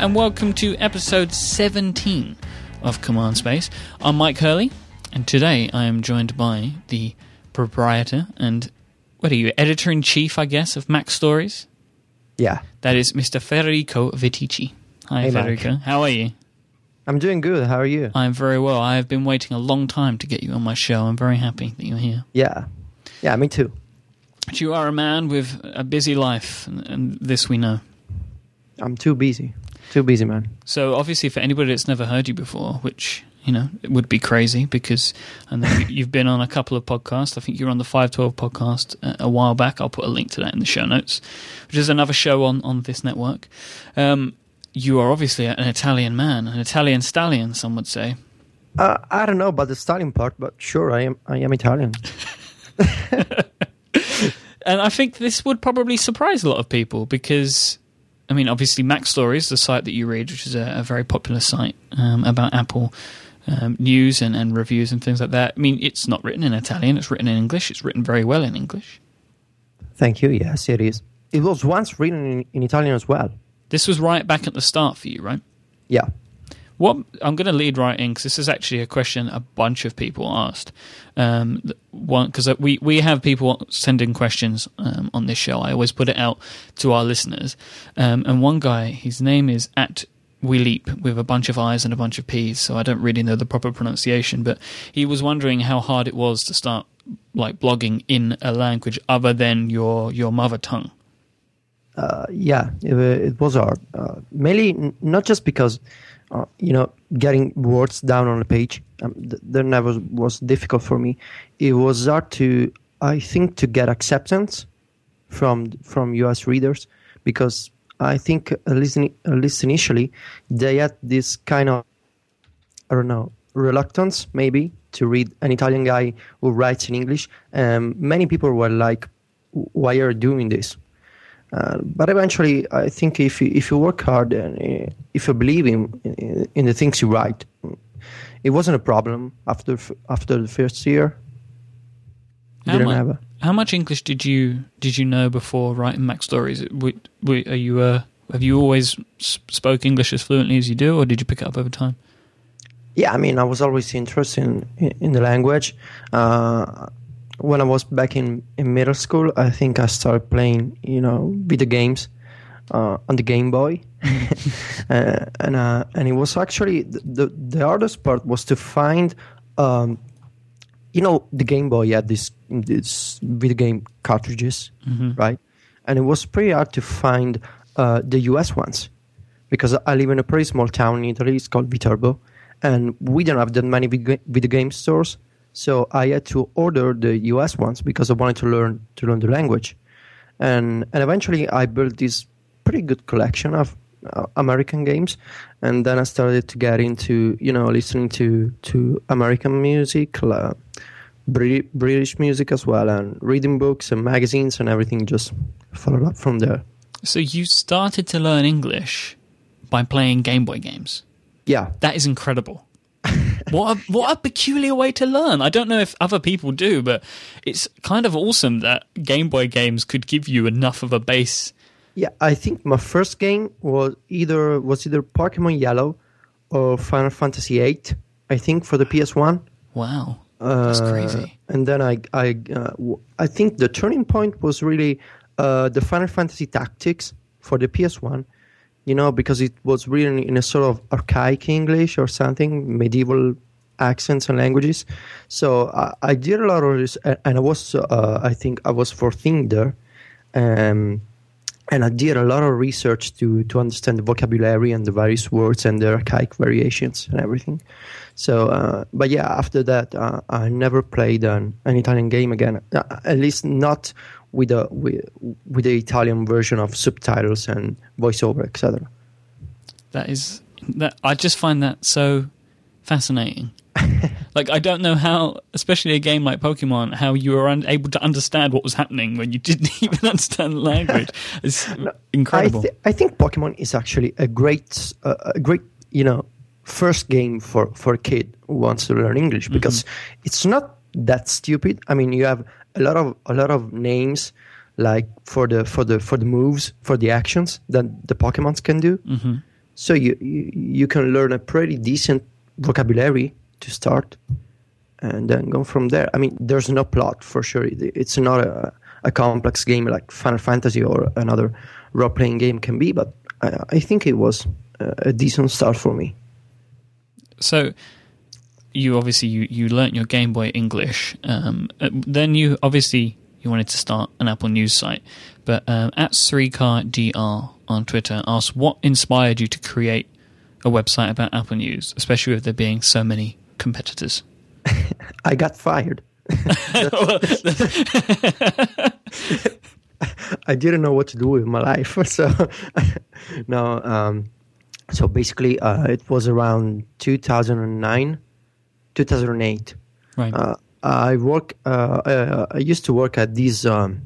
and welcome to episode 17 of Command Space. I'm Mike Hurley, and today I am joined by the proprietor and, what are you, editor in chief, I guess, of Mac Stories? Yeah. That is Mr. Federico Viticci. Hi, Hey, Mike. Federico. How are you? I'm doing good. How are you? I'm very well. I have been waiting a long time to get you on my show. I'm very happy that you're here. Yeah. Yeah, me too. But you are a man with a busy life, and, and this we know. I'm too busy. Too busy, man. So obviously, for anybody that's never heard you before, which you know it would be crazy because and you- you've been on a couple of podcasts. I think you were on the Five Twelve podcast uh, a while back. I'll put a link to that in the show notes, which is another show on on this network. Um, you are obviously an Italian man, an Italian stallion. Some would say. Uh, I don't know about the stallion part, but sure, I am. I am Italian. And I think this would probably surprise a lot of people because, I mean, obviously, Mac Stories, the site that you read, which is a, a very popular site um, about Apple um, news and, and reviews and things like that. I mean, it's not written in Italian, it's written in English. It's written very well in English. Thank you. Yes, it is. It was once written in, in Italian as well. This was right back at the start for you, right? Yeah. What I'm going to lead right in because this is actually a question a bunch of people asked. Um, one because we we have people sending questions um, on this show. I always put it out to our listeners. Um, and one guy, his name is at We Leap with a bunch of I's and a bunch of P's, so I don't really know the proper pronunciation. But he was wondering how hard it was to start like blogging in a language other than your your mother tongue. Uh, yeah, it, it was hard. Uh, mainly, n- not just because, uh, you know, getting words down on a page. Um, th- that never was difficult for me. It was hard to, I think, to get acceptance from from U.S. readers because I think at least, at least initially they had this kind of, I don't know, reluctance maybe to read an Italian guy who writes in English. Um, many people were like, "Why are you doing this?" Uh, but eventually, I think if you, if you work hard and uh, if you believe in, in in the things you write, it wasn't a problem after after the first year. How Didn't mu- have a, How much English did you did you know before writing Mac Stories? W- w- Are you uh, have you always spoke English as fluently as you do, or did you pick it up over time? yeah, I mean, I was always interested in in, in the language. Uh, when I was back in, in middle school, I think I started playing, you know, video games uh, on the Game Boy, uh, and uh, and it was actually the, the hardest part was to find, um, you know, the Game Boy had this this video game cartridges, right? And it was pretty hard to find uh, the US ones because I live in a pretty small town in Italy. It's called Viterbo, and we don't have that many video game stores. So I had to order the US ones because I wanted to learn to learn the language, and and eventually I built this pretty good collection of uh, American games, and then I started to get into you know listening to to American music. Uh, Brit- British music as well, and reading books and magazines and everything just followed up from there. So you started to learn English by playing Game Boy games. Yeah, That is incredible. What a, what a peculiar way to learn. I don't know if other people do, but it's kind of awesome that Game Boy games could give you enough of a base. Yeah, I think my first game was either was either Pokemon Yellow or Final Fantasy VIII. I think for the PS One. Wow, Uh, that's crazy. And then I I uh, I think the turning point was really uh, the Final Fantasy Tactics for the PS One. You know, because it was written in a sort of archaic English or something, medieval accents and languages. So I, I did a lot of this, and I was uh, I think I was 14 there. Um, and I did a lot of research to to understand the vocabulary and the various words and the archaic variations and everything. So, uh, but yeah, after that, uh, I never played an, an Italian game again. Uh, at least not with a with, with the Italian version of subtitles and voiceover, etc. That is that. I just find that so fascinating. like I don't know how, especially a game like Pokemon, how you were unable to understand what was happening when you didn't even understand the language. It's incredible. I, th- I think Pokemon is actually a great, uh, a great, you know, first game for for a kid who wants to learn English because it's not that stupid. I mean, you have a lot of a lot of names like for the for the for the moves for the actions that the Pokemons can do. hmm so you, you you can learn a pretty decent vocabulary to start, and then go from there. I mean, there's no plot for sure. It's not a, a complex game like Final Fantasy or another role playing game can be, but I, I think it was a decent start for me. So you obviously you, you learnt your Game Boy English. Um, uh, then you obviously you wanted to start an Apple News site, but um, at 3cardr on Twitter asked what inspired you to create a website about Apple News, especially with there being so many competitors. I got fired. I didn't know what to do with my life. So, no. Um, so basically, uh, it was around 2009, 2008. Right. Uh, I work. Uh, uh, I used to work at this um,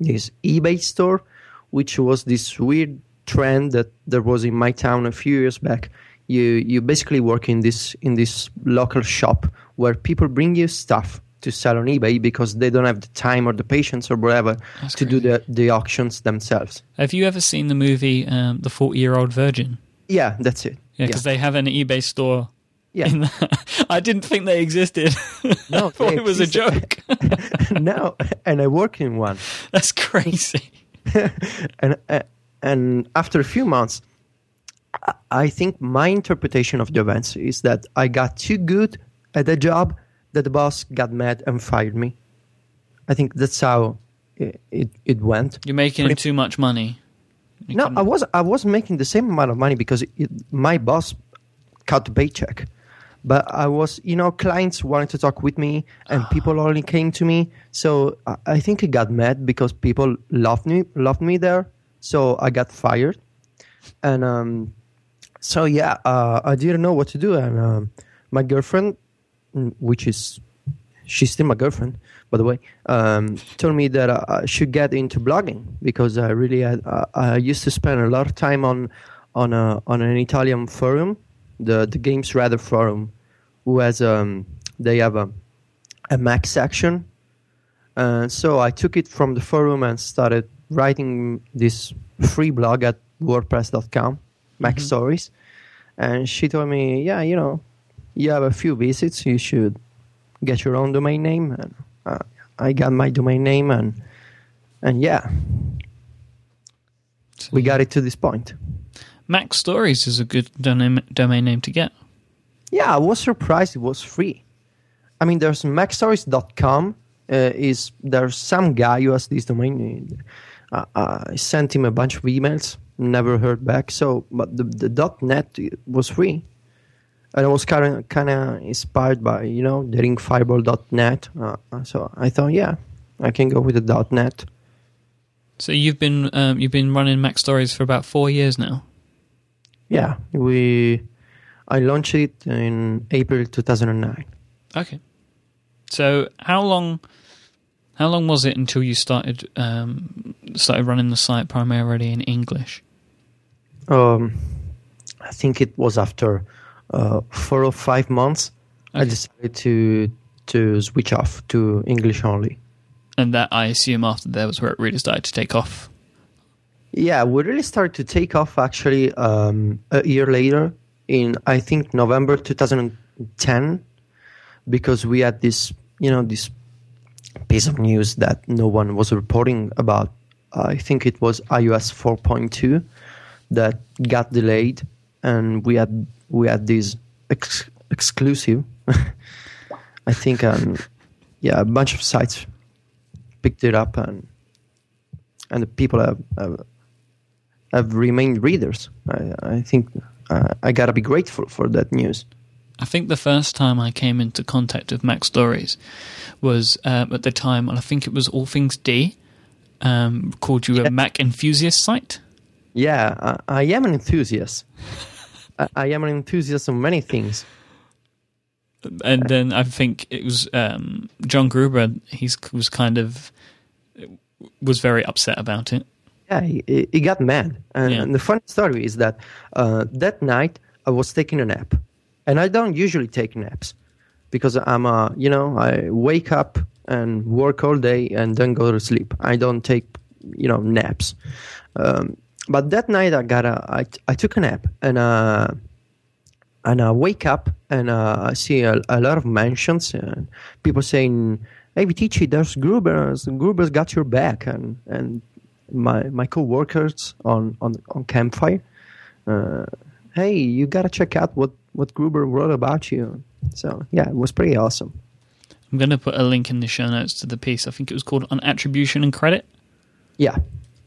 this eBay store, which was this weird trend that there was in my town a few years back. You you basically work in this in this local shop where people bring you stuff to sell on eBay because they don't have the time or the patience or whatever That's to do the the auctions themselves. Have you ever seen the movie um, The 40 Year Old Virgin? Yeah, that's it. Yeah, because they have an eBay store. Yeah. I didn't think they existed. No, I thought they it was a joke. no, and I work in one. That's crazy. and uh, and after a few months, I- I think my interpretation of the events is that I got too good at the job that the boss got mad and fired me. I think that's how it it, it went. You're making Pretty- too much money. You no, couldn't- I was I was making the same amount of money because it, my boss cut the paycheck. But I was, you know, clients wanted to talk with me, and people only came to me. So I, I think I got mad because people loved me, loved me there. So I got fired, and um, so yeah, uh, I didn't know what to do. And um, my girlfriend, which is she's still my girlfriend, by the way, um, told me that I I should get into blogging because I really had, uh, I used to spend a lot of time on on a, on an Italian forum, the the Games Radar forum, who has um they have a a Mac section, uh, so I took it from the forum and started writing this free blog at WordPress.com, Mac Mhm. Stories, and she told me, yeah, you know, you have a few visits, you should get your own domain name. And uh, i got my domain name and and yeah. We got it to this point. Mac Stories is a good domain name to get. Yeah i was surprised it was free i mean there's macstories.com uh, is there's some guy who has this domain name. uh, i sent him a bunch of emails never heard back so but the, the net was free and I was kind of kind of inspired by you know daringfireball.net. Uh, so I thought, yeah, I can go with the .dot .net. So you've been um, you've been running Mac Stories for about four years now. Yeah, we I launched it in April 2009. Okay. So how long how long was it until you started um, started running the site primarily in English? Um, I think it was after uh, four or five months. I decided to to switch off to English only. And that I assume after that was where it really started to take off. Yeah, we really started to take off actually um, a year later in I think November 2010 because we had this you know this piece of news that no one was reporting about. I think it was iOS 4.2 that got delayed, and we had we had this ex- exclusive. I think um, yeah, a bunch of sites picked it up and and the people have, have have remained readers. I, I think uh, I gotta be grateful for that news. I think the first time I came into contact with Mac Stories was um, at the time, and I think it was All Things D, um, called you Yeah. a Mac enthusiast site. Yeah, I, I am an enthusiast. I, I am an enthusiast of many things. and then I think it was um, John Gruber. He was kind of was very upset about it. Yeah, he, he- got mad. And, Yeah. and the funny story is that uh, that night I was taking a nap, and I don't usually take naps because I'm a you know I wake up and work all day and then go to sleep. I don't take you know naps. Um, but that night I got a I, I took a nap and uh and I wake up and uh, I see a, a lot of mentions and people saying, "Hey, Viticci, there's Gruber's. Gruber's got your back." And and my my co-workers on on on Campfire, uh, "Hey, you gotta check out what what Gruber wrote about you." So yeah, it was pretty awesome. I'm to put a link in the show notes to the piece. I think it was called On Attribution and Credit. Yeah.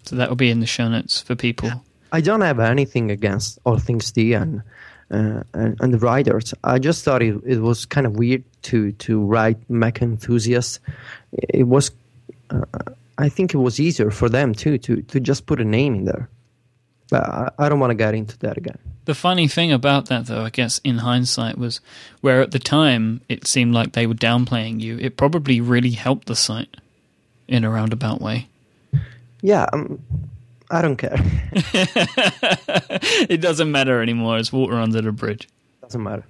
So that will be in the show notes for people. I don't have anything against all things D and uh, and, and, the writers. I just thought it, it was kind of weird to to write Mac enthusiasts. It was, I think it was easier for them too to to just put a name in there. But I, I don't want to get into that again. The funny thing about that, though, I guess in hindsight, was where at the time it seemed like they were downplaying you. It probably really helped the site in a roundabout way. Yeah, um, I don't care. it doesn't matter anymore. It's water under the bridge. Doesn't matter.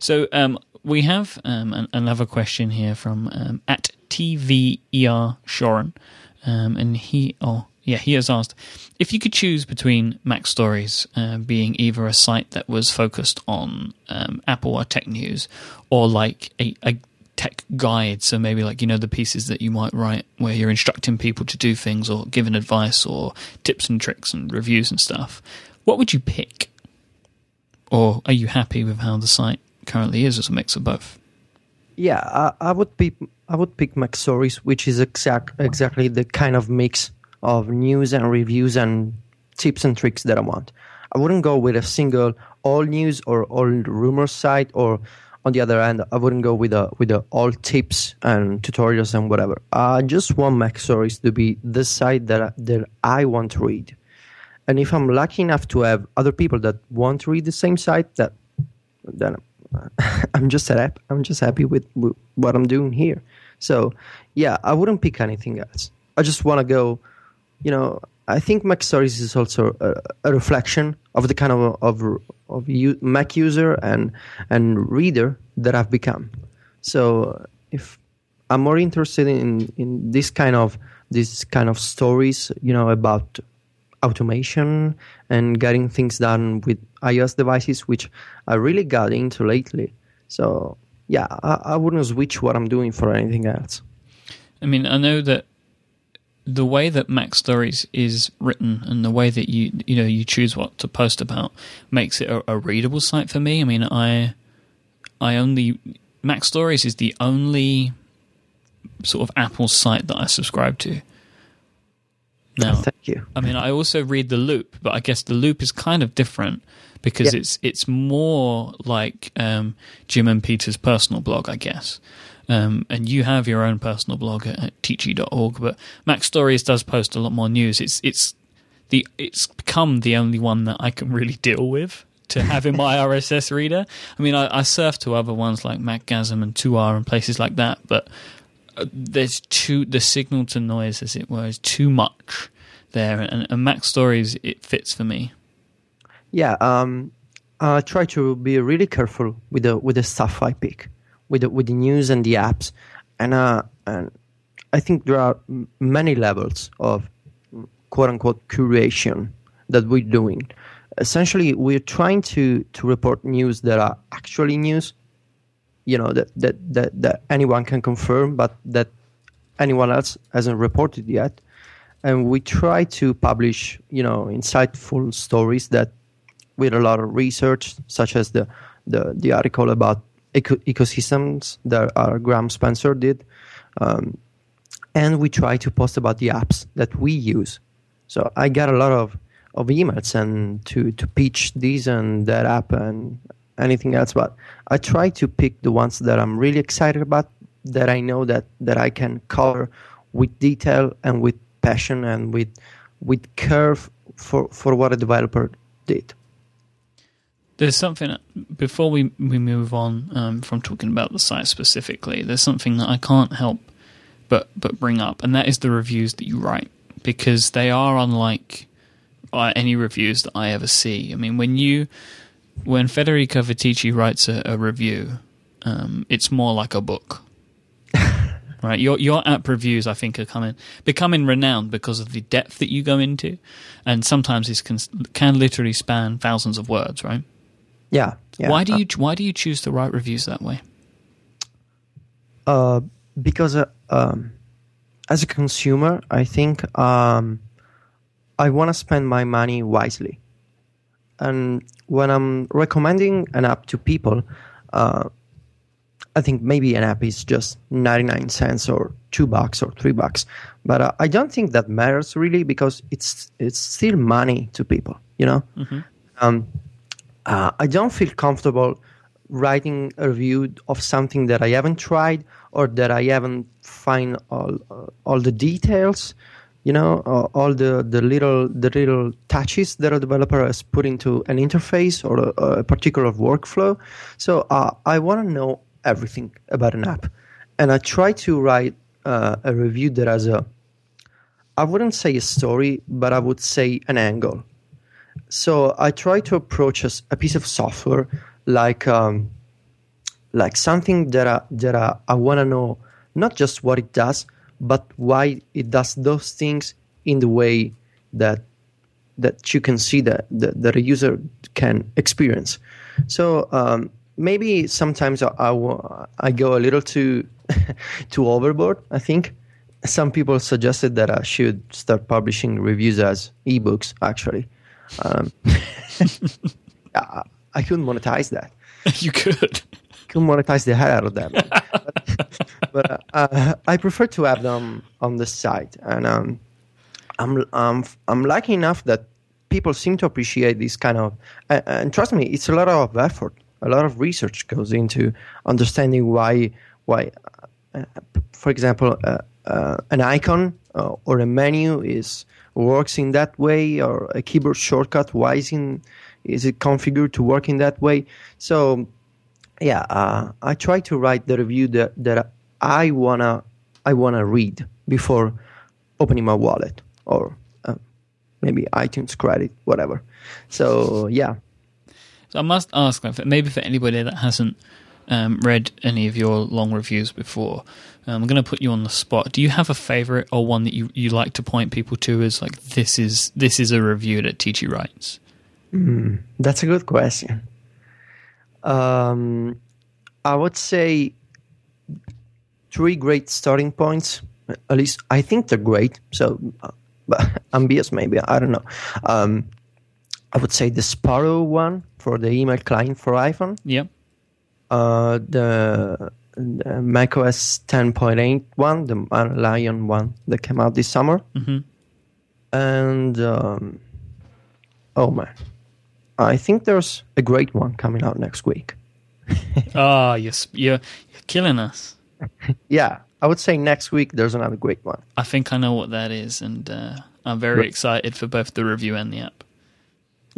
So um, we have um, an, another question here from um, at TVER Shoren, um, and he oh yeah he has asked if you could choose between MacStories uh, being either a site that was focused on um, Apple or tech news, or like a, a tech guide. So maybe like, you know, the pieces that you might write where you're instructing people to do things or giving advice or tips and tricks and reviews and stuff. What would you pick? Or are you happy with how the site currently is as a mix of both? Yeah, I, I would pick I would pick MacStories, which is exact exactly the kind of mix of news and reviews and tips and tricks that I want. I wouldn't go with a single all news or all rumors site or on the other end, I wouldn't go with a with a all tips and tutorials and whatever. I just want MacStories to be the site that that I want to read. And if I'm lucky enough to have other people that want to read the same site, that then I'm just happy. I'm just happy with, with what I'm doing here. So yeah, I wouldn't pick anything else. I just want to go. You know, I think Mac Stories is also a, a reflection of the kind of of of Mac user and and reader that I've become. So if I'm more interested in in this kind of this kind of stories, you know, about automation and getting things done with iOS devices, which I really got into lately. So yeah, I, I wouldn't switch what I'm doing for anything else. I mean, I know that the way that MacStories is written and the way that you you know you choose what to post about makes it a, a readable site for me. I mean, I I only MacStories is the only sort of Apple site that I subscribe to. Now, you. I mean, I also read the Loop, but I guess the Loop is kind of different because yeah. it's it's more like um, Jim and Peter's personal blog, I guess. Um, and you have your own personal blog at, at ticci.org, but MacStories does post a lot more news. It's it's the it's become the only one that I can really deal with to have in my RSS reader. I mean, I, I surf to other ones like MacGasm and TUAW and places like that, but uh, there's too the signal to noise, as it were, is too much there, and, and MacStories it fits for me. Yeah, um, I try to be really careful with the with the stuff I pick with the, with the news and the apps, and uh, and I think there are many levels of quote unquote curation that we're doing. Essentially, we're trying to to report news that are actually news, you know that that that, that anyone can confirm, but that anyone else hasn't reported yet. And we try to publish, you know, insightful stories that, with a lot of research, such as the the, the article about eco- ecosystems that our Graham Spencer did. Um, and we try to post about the apps that we use. So I got a lot of, of emails and to, to pitch this and that app and anything else, but I try to pick the ones that I'm really excited about, that I know that, that I can cover with detail and with passion and with with care for, for what a developer did. There's something before we we move on um, from talking about the site specifically. There's something that I can't help but but bring up, and that is the reviews that you write because they are unlike uh, any reviews that I ever see. I mean, when you when Federico Viticci writes a, a review, um, it's more like a book. Right? Your your app reviews, I think, are coming becoming renowned because of the depth that you go into, and sometimes this can can literally span thousands of words, right? Yeah. yeah. Why do you Why do you choose to write reviews that way? Uh, because uh, um, as a consumer, I think um, I want to spend my money wisely, and when I'm recommending an app to people. Uh, I think maybe an app is just 99 cents or two bucks or three bucks. But uh, I don't think that matters really because it's it's still money to people, you know? Mm-hmm. Um, uh, I don't feel comfortable writing a review of something that I haven't tried or that I haven't find all uh, all the details, you know, uh, all the, the little the little touches that a developer has put into an interface or a, a particular workflow. So uh, I want to know everything about an app. And I try to write uh, a review that has a, I wouldn't say a story, but I would say an angle. So I try to approach a, a piece of software like um, like something that I, that I, I want to know not just what it does, but why it does those things in the way that that you can see that, that, that a user can experience. So um, maybe sometimes I, I, I go a little too too overboard. I think some people suggested that I should start publishing reviews as ebooks. Actually, um, I, I couldn't monetize that. You could. Couldn't monetize the hell out of them. but, but uh, I prefer to have them on the site, and um, I'm I'm I'm lucky enough that people seem to appreciate this kind of. Uh, and trust me, it's a lot of effort a lot of research goes into understanding why why uh, for example uh, uh, an icon uh, or a menu is works in that way or a keyboard shortcut why is in is it configured to work in that way? So yeah uh, i try to write the review that, that i wanna i wanna read before opening my wallet or maybe itunes credit whatever. So yeah so I must ask, maybe for anybody that hasn't um, read any of your long reviews before, um, I'm going to put you on the spot. Do you have a favorite or one that you, you like to point people to as like this is this is a review that TG writes? Mm, that's a good question. Um, I would say three great starting points. At least I think they're great. So, uh, I'm biased, maybe I don't know. Um, I would say the Sparrow one for the email client for iPhone. Yeah. Uh, the, the macOS 10.8 one, the Lion one that came out this summer. Mm-hmm. And um, oh man, I think there's a great one coming out next week. oh, you're, you're, you're killing us. yeah, I would say next week there's another great one. I think I know what that is, and uh, I'm very excited for both the review and the app.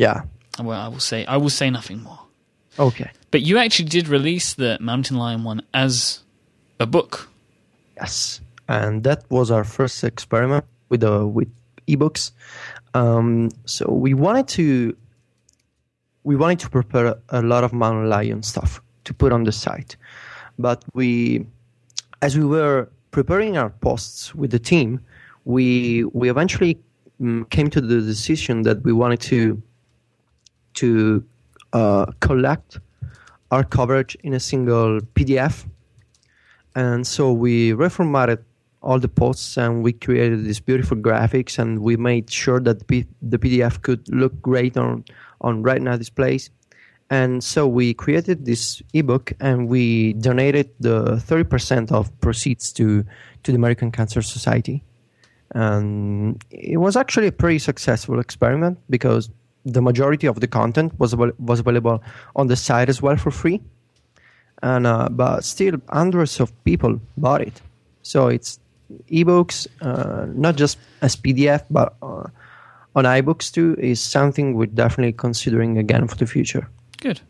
Yeah. Well, I will say I will say nothing more. Okay. But you actually did release the Mountain Lion one as a book. Yes, and that was our first experiment with the with ebooks. Um, so we wanted to we wanted to prepare a lot of Mountain Lion stuff to put on the site, but we, as we were preparing our posts with the team, we we eventually um, came to the decision that we wanted to to uh, collect our coverage in a single PDF. And so we reformatted all the posts and we created these beautiful graphics and we made sure that the PDF could look great on, on Retina displays. And so we created this ebook and we donated the 30% of proceeds to, to the American Cancer Society. And it was actually a pretty successful experiment because the majority of the content was was available on the site as well for free, and uh, but still hundreds of people bought it. So it's ebooks, uh, not just as PDF, but uh, on iBooks too, is something we're definitely considering again for the future. Good.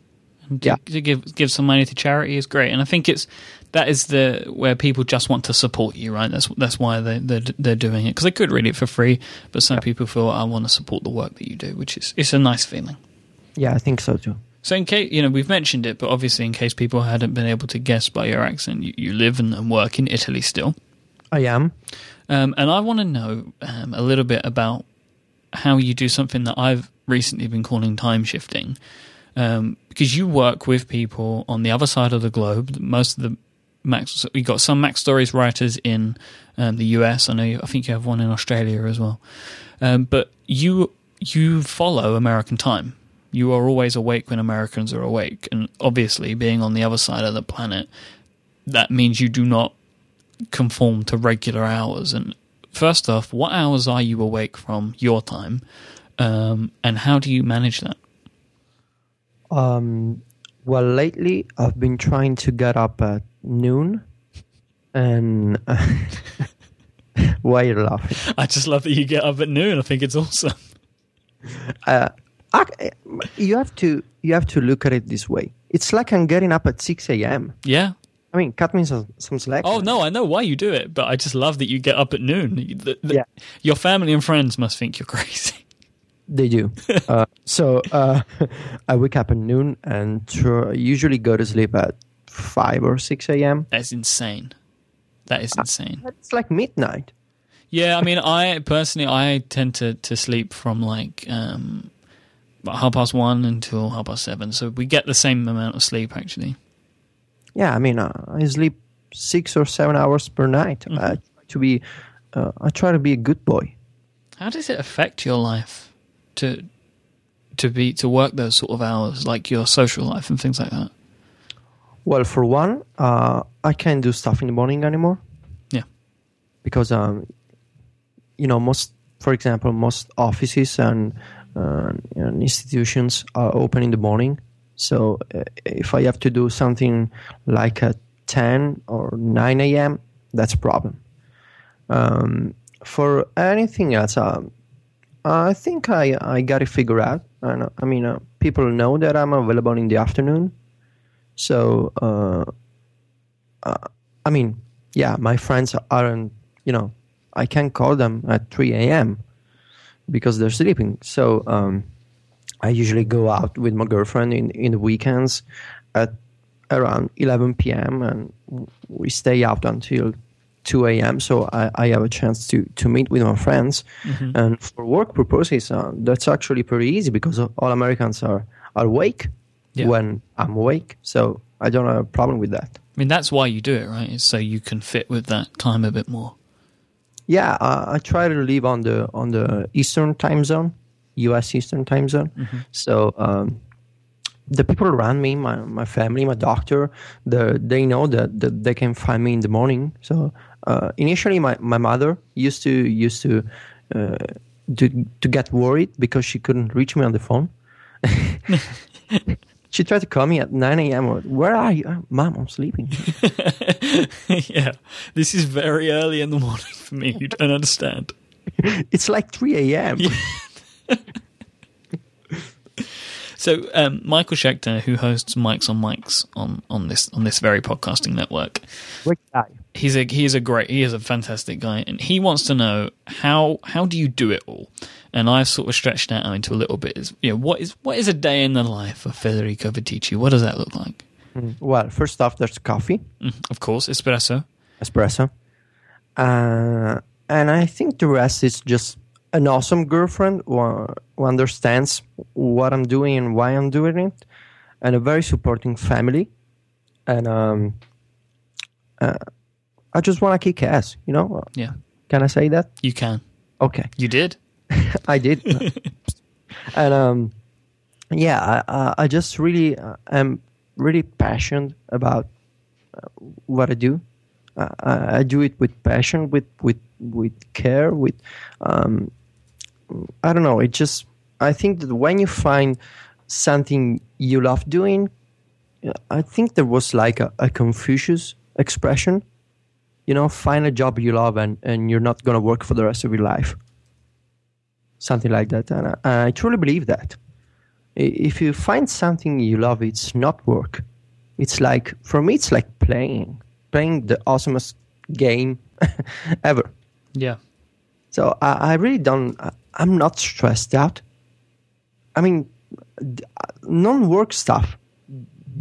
To, yeah. to give give some money to charity is great, and I think it's that is the where people just want to support you, right? That's that's why they they're, they're doing it because they could read it for free, but some yeah. people feel I want to support the work that you do, which is it's a nice feeling. Yeah, I think so too. So, in case you know, we've mentioned it, but obviously, in case people hadn't been able to guess by your accent, you, you live and, and work in Italy still. I am. Um, and I want to know um, a little bit about how you do something that I've recently been calling time shifting. Um, because you work with people on the other side of the globe. Most of the Max, you got some Mac Stories writers in um, the US. I know. You, I think you have one in Australia as well. Um, but you you follow American time. You are always awake when Americans are awake, and obviously, being on the other side of the planet, that means you do not conform to regular hours. And first off, what hours are you awake from your time, um, and how do you manage that? Um, well, lately I've been trying to get up at noon, and why are you laughing? I just love that you get up at noon. I think it's awesome. Uh, I, you have to you have to look at it this way. It's like I'm getting up at six a.m. Yeah. I mean, cut me some, some slack. Oh no, I know why you do it, but I just love that you get up at noon. The, the, Yeah. Your family and friends must think you're crazy. They do. uh, so uh, I wake up at noon and tr- usually go to sleep at five or six a.m. That's insane. That is insane. It's like midnight. Yeah, I mean, I personally, I tend to, to sleep from like um, half past one until half past seven. So we get the same amount of sleep actually. Yeah, I mean, uh, I sleep six or seven hours per night. I try to be, uh, I try to be a good boy. How does it affect your life to to be to work those sort of hours, like your social life and things like that? Well, for one, uh, I can't do stuff in the morning anymore. Yeah. Because, um, you know, most, for example, most offices and, uh, know, institutions are open in the morning. So uh, if I have to do something like at 10 or 9 a.m., that's a problem. Um, for anything else, um, I think I, I got it figured out. Uh, I mean, uh, people know that I'm available in the afternoon. So, uh, uh, I mean, yeah, my friends aren't, you know, I can't call them at 3 a.m. because they're sleeping. So, um, I usually go out with my girlfriend in, in the weekends at around 11 p.m. and we stay out until 2 a.m. So I, I have a chance to, to meet with my friends. And for work purposes, uh, that's actually pretty easy because all Americans are, are awake Yeah. when I'm awake. So I don't have a problem with that. I mean, that's why you do it, right? So you can fit with that time a bit more. Yeah, uh, I try to live on the on the Eastern time zone, U.S. Eastern time zone. So um, the people around me, my my family, my doctor, the they know that, that they can find me in the morning. So uh, initially, my, my mother used to used to uh, to to get worried because she couldn't reach me on the phone. she tried to call me at 9 a.m. Where are you? "Uh, Mom, I'm sleeping. yeah, this is very early in the morning for me. You don't understand. it's like 3 a.m. So um, Michael Schechter, who hosts Mikes on Mics on, on this on this very podcasting network, Great guy. he's a he is a great he is a fantastic guy, and he wants to know how how do you do it all? And I've sort of stretched that out into a little bit. Is you know what is what is a day in the life of Federico Viticci? What does that look like? Well, first off, there's coffee. Mm, of course, espresso. espresso. Uh, and I think the rest is just an awesome girlfriend who, who understands what I'm doing and why I'm doing it, and a very supporting family. And um, uh, I just want to kick ass, you know? Yeah, Can I say that? you can. Okay, You did. I did. and um, yeah, I, I, I just really uh, am really passionate about uh, what I do. Uh, I, I do it with passion, with with with care, with um, I don't know. It just I think that when you find something you love doing, I think there was like a, a Confucius expression. You know, find a job you love and, and you're not going to work for the rest of your life something like that. And I, I truly believe that. If you find something you love, it's not work. It's like, for me, it's like playing, playing the awesomest game ever. Yeah. So I, I really don't, I'm not stressed out. I mean, non-work stuff,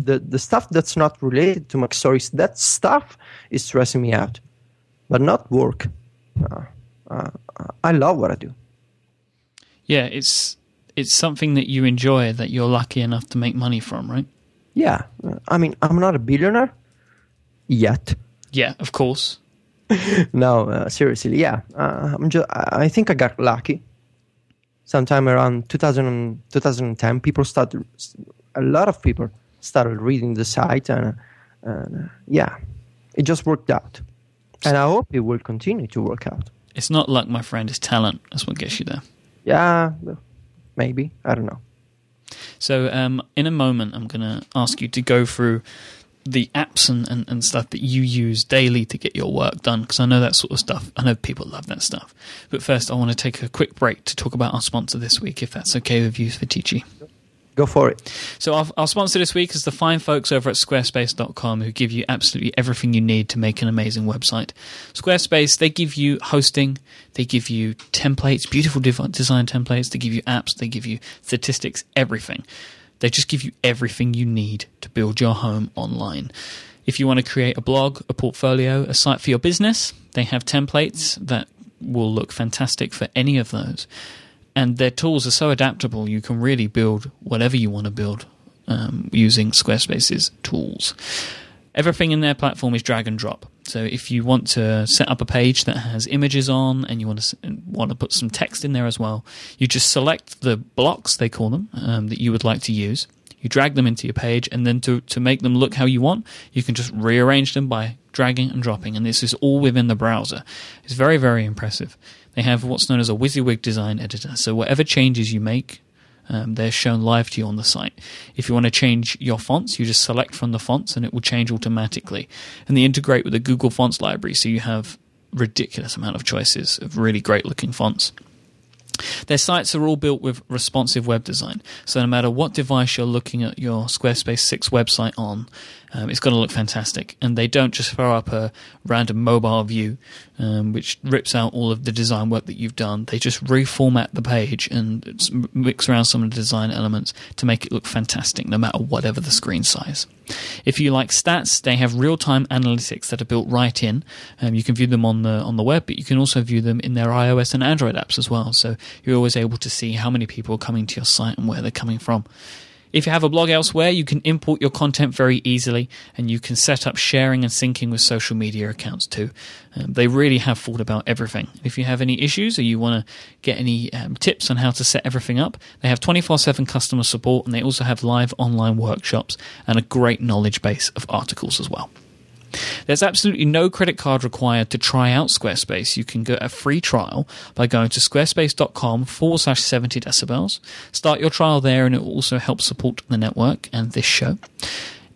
the the stuff that's not related to Mac stories, that stuff is stressing me out, but not work. Uh, uh, I love what I do. Yeah, it's it's something that you enjoy that you're lucky enough to make money from, right? Yeah, I mean, I'm not a billionaire yet. Yeah, of course. no, uh, seriously, yeah. Uh, I'm just, I think I got lucky. Sometime around 2000, 2010, people started, a lot of people started reading the site, and, and uh, yeah, it just worked out. And I hope it will continue to work out. It's not luck, my friend, it's talent. That's what gets you there. Yeah, maybe. I don't know. So, um, in a moment, I'm going to ask you to go through the apps and, and, and, stuff that you use daily to get your work done because I know that sort of stuff. I know people love that stuff. But first, I want to take a quick break to talk about our sponsor this week, if that's okay with you, Viticci. Go for it. So, our, our sponsor this week is the fine folks over at squarespace.com who give you absolutely everything you need to make an amazing website. Squarespace, they give you hosting, they give you templates, beautiful design templates, they give you apps, they give you statistics, everything. They just give you everything you need to build your home online. If you want to create a blog, a portfolio, a site for your business, they have templates that will look fantastic for any of those. And their tools are so adaptable, you can really build whatever you want to build um, using Squarespace's tools. Everything in their platform is drag and drop. So if you want to set up a page that has images on and you want to want to put some text in there as well, you just select the blocks they call them um, that you would like to use. You drag them into your page, and then to to make them look how you want, you can just rearrange them by dragging and dropping. And this is all within the browser. It's very very impressive. They have what's known as a WYSIWYG design editor. So whatever changes you make um, they're shown live to you on the site. If you want to change your fonts, you just select from the fonts and it will change automatically. And they integrate with the Google Fonts library, so you have ridiculous amount of choices of really great looking fonts. Their sites are all built with responsive web design, so no matter what device you're looking at your Squarespace 6 website on, um, it's going to look fantastic. And they don't just throw up a random mobile view, um, which rips out all of the design work that you've done. They just reformat the page and mix around some of the design elements to make it look fantastic, no matter whatever the screen size. If you like stats, they have real-time analytics that are built right in. Um, you can view them on the on the web, but you can also view them in their iOS and Android apps as well. So you're always able to see how many people are coming to your site and where they're coming from. If you have a blog elsewhere, you can import your content very easily and you can set up sharing and syncing with social media accounts too. Um, they really have thought about everything. If you have any issues or you want to get any um, tips on how to set everything up, they have 24 7 customer support and they also have live online workshops and a great knowledge base of articles as well. There's absolutely no credit card required to try out Squarespace. You can get a free trial by going to squarespace.com forward slash 70 decibels. Start your trial there, and it will also help support the network and this show.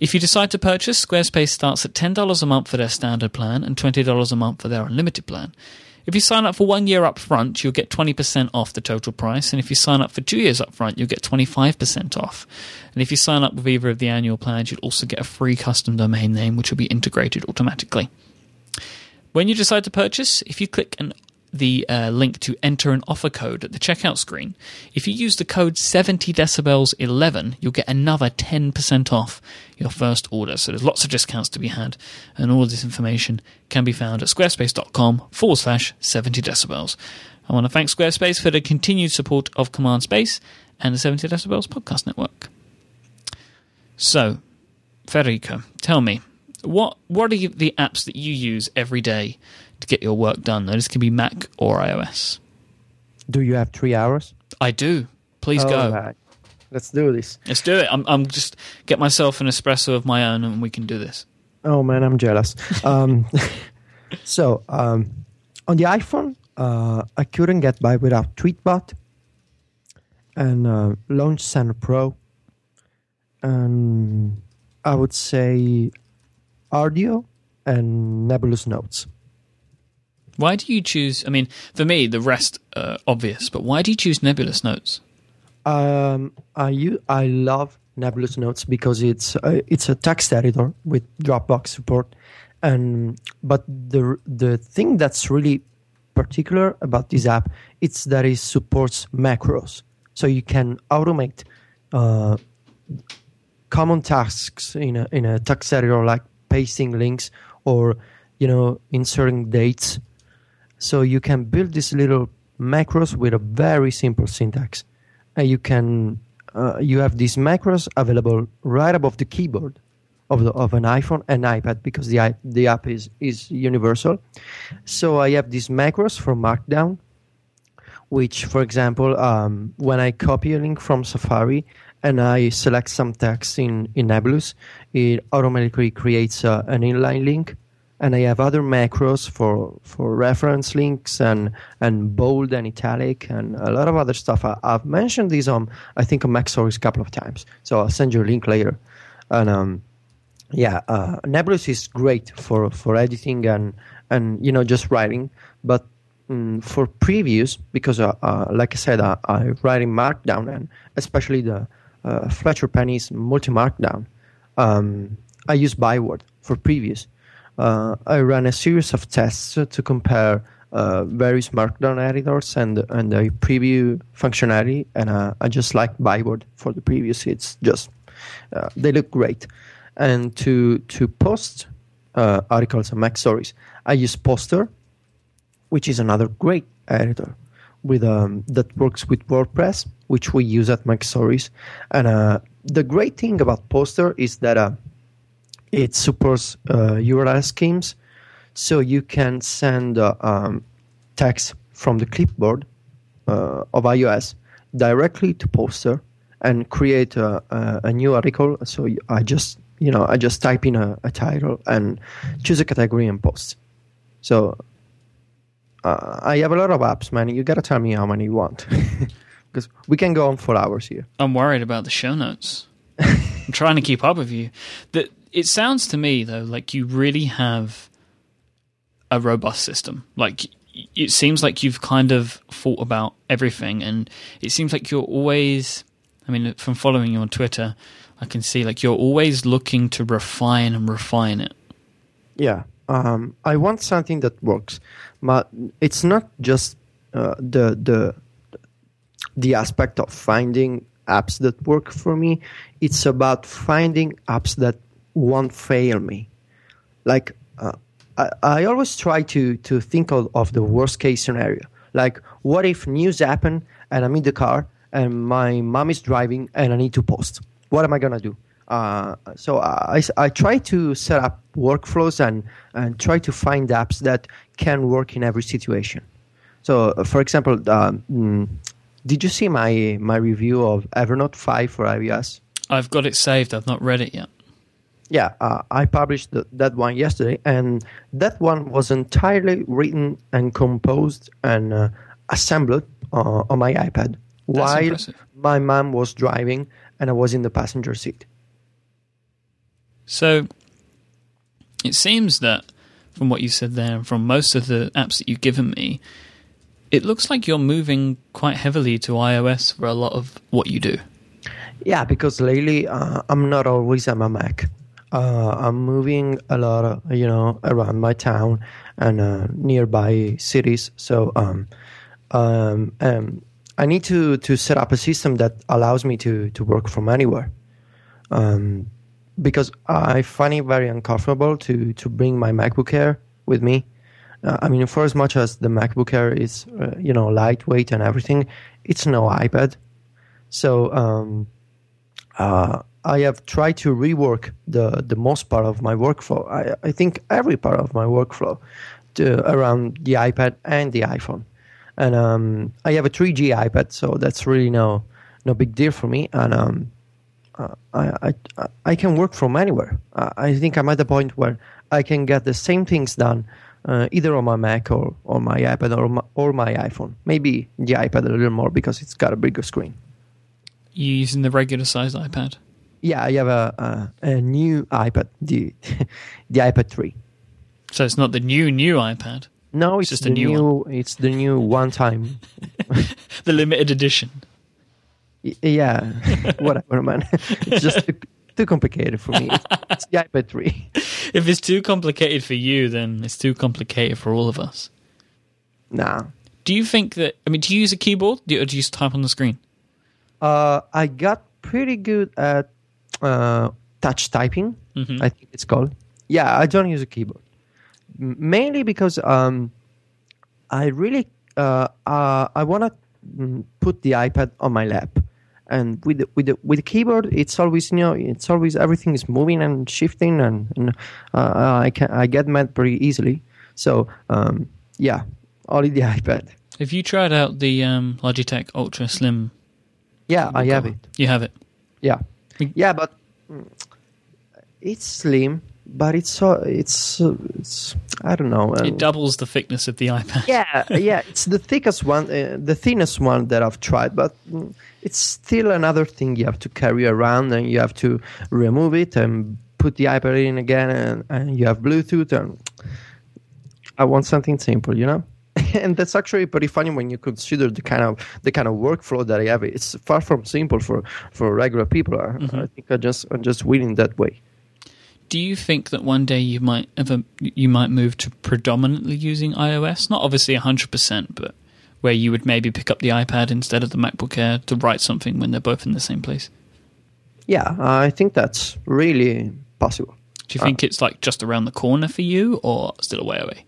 If you decide to purchase, Squarespace starts at $10 a month for their standard plan and $20 a month for their unlimited plan. If you sign up for one year up front, you'll get 20% off the total price. And if you sign up for two years up front, you'll get 25% off. And if you sign up with either of the annual plans, you'll also get a free custom domain name, which will be integrated automatically. When you decide to purchase, if you click an the uh, link to enter an offer code at the checkout screen. If you use the code 70 decibels 11, you'll get another 10% off your first order. So there's lots of discounts to be had, and all of this information can be found at squarespace.com forward slash 70 decibels. I want to thank Squarespace for the continued support of Command Space and the 70 decibels podcast network. So, Federico, tell me, what what are the apps that you use every day to get your work done. Now, this can be Mac or iOS. Do you have three hours? I do. Please go. Right. Let's do this. Let's do it. I'm, I'm just get myself an espresso of my own, and we can do this. Oh man, I'm jealous. um, so um, on the iPhone, uh, I couldn't get by without Tweetbot and uh, Launch Center Pro, and I would say Rdio and Nebulous Notes. Why do you choose? I mean, for me, the rest are obvious, but why do you choose Nebulous Notes? Um, I I love Nebulous Notes because it's a, it's a text editor with Dropbox support, and but the the thing that's really particular about this app it's that it supports macros, so you can automate uh, common tasks in a in a text editor like pasting links or you know inserting dates. So you can build these little macros with a very simple syntax, and you can uh, you have these macros available right above the keyboard of the, of an iPhone and iPad because the the app is is universal. So I have these macros for Markdown, which, for example, um, when I copy a link from Safari and I select some text in in Nebulous, it automatically creates uh, an inline link. And I have other macros for, for reference links and, and bold and italic and a lot of other stuff. I, have mentioned these on I think on MacStories a couple of times, so I'll send you a link later. And um, yeah, uh, Nebulous is great for, for editing and and you know just writing, but um, for previews because uh, uh, like I said, uh, I write in Markdown and especially the uh, Fletcher Penney's multi Markdown. Um, I use Byword for previews. Uh, I run a series of tests to compare uh, various Markdown editors and and the preview functionality, and I just like Byword for the previews. It's just they look great and to to post uh, articles and MacStories, I use Poster, which is another great editor with um, that works with WordPress, which we use at MacStories. And uh, the great thing about Poster is that uh, it supports URL uh, schemes, so you can send uh, um, text from the clipboard uh, of iOS directly to Poster and create a, a, a new article. So I just you know, I just type in a, a title and choose a category and post. So uh, I have a lot of apps, man. You got to tell me how many you want. Because we can go on for hours here. I'm worried about the show notes. I'm trying to keep up with you. That it sounds to me though like you really have a robust system. Like it seems like you've kind of thought about everything, and it seems like you're always. I mean, from following you on Twitter, I can see like you're always looking to refine and refine it. Yeah, um, I want something that works, but it's not just uh, the the the aspect of finding apps that work for me. It's about finding apps that won't fail me. Like uh, I, I always try to to think of, of the worst case scenario. Like, what if news happen and I'm in the car and my mom is driving and I need to post? what am I gonna do? Uh, so I, I try to set up workflows and, and try to find apps that can work in every situation. So, for example, um, did you see my my review of Evernote 5 for iOS? I've got it saved. I've not read it yet. Yeah, uh, I published the, that one yesterday, and that one was entirely written and composed and uh, assembled uh, on my iPad That's while impressive. my mom was driving and I was in the passenger seat. So it seems that from what you said there, and from most of the apps that you've given me, it looks like you're moving quite heavily to iOS for a lot of what you do. Yeah, because lately uh, I'm not always on my Mac. Uh, I'm moving a lot, you know, around my town and uh, nearby cities. So um, um, um, I need to to set up a system that allows me to to work from anywhere. Um, because I find it very uncomfortable to to bring my MacBook Air with me. Uh, I mean, for as much as the MacBook Air is uh, you know lightweight and everything, it's no iPad. So um, uh, I have tried to rework the the most part of my workflow. I, I think every part of my workflow to, around the iPad and the iPhone and um, I have a 3G iPad, so that's really no no big deal for me. And um, uh, I, I I can work from anywhere. I think I'm at the point where I can get the same things done uh, either on my Mac or on my iPad or my, or my iPhone. Maybe the iPad a little more because it's got a bigger screen. You using the regular sized iPad? Yeah, I have a, a, a new iPad, the the iPad 3. So it's not the new new iPad. No, it's, it's just the new. new it's the new one time. the limited edition. Y- yeah, whatever, man. it's just too, too complicated for me. It's the iPad 3. If it's too complicated for you, then it's too complicated for all of us. Nah. Do you think that? I mean, do you use a keyboard, or do you just type on the screen? Uh, I got pretty good at uh, touch typing. Mhm. I think it's called. Yeah, I don't use a keyboard mainly because um, I really uh, uh, I want to mm, put the iPad on my lap, and with the, with the, with the keyboard, it's always you know it's always everything is moving and shifting, and, and uh, I can I get mad pretty easily. So um, yeah, only the iPad. Have you tried out the um, Logitech Ultra Slim? Yeah, I have it. You have it. Yeah, yeah, but it's slim, but it's so it's it's I don't know. um, It doubles the thickness of the iPad. yeah, yeah, it's the thickest one, uh, the thinnest one that I've tried, but it's still another thing you have to carry around, and you have to remove it and put the iPad in again, and, and you have Bluetooth, and I want something simple, you know. and that's actually pretty funny when you consider the kind of the kind of workflow that I have. It's far from simple for for regular people. I, mm-hmm. I think I just I'm just winning that way. Do you think that one day you might ever you might move to predominantly using iOS? Not obviously hundred percent, but where you would maybe pick up the iPad instead of the MacBook Air to write something when they're both in the same place. Yeah, I think that's really possible. Do you think uh, it's like just around the corner for you, or still a way away?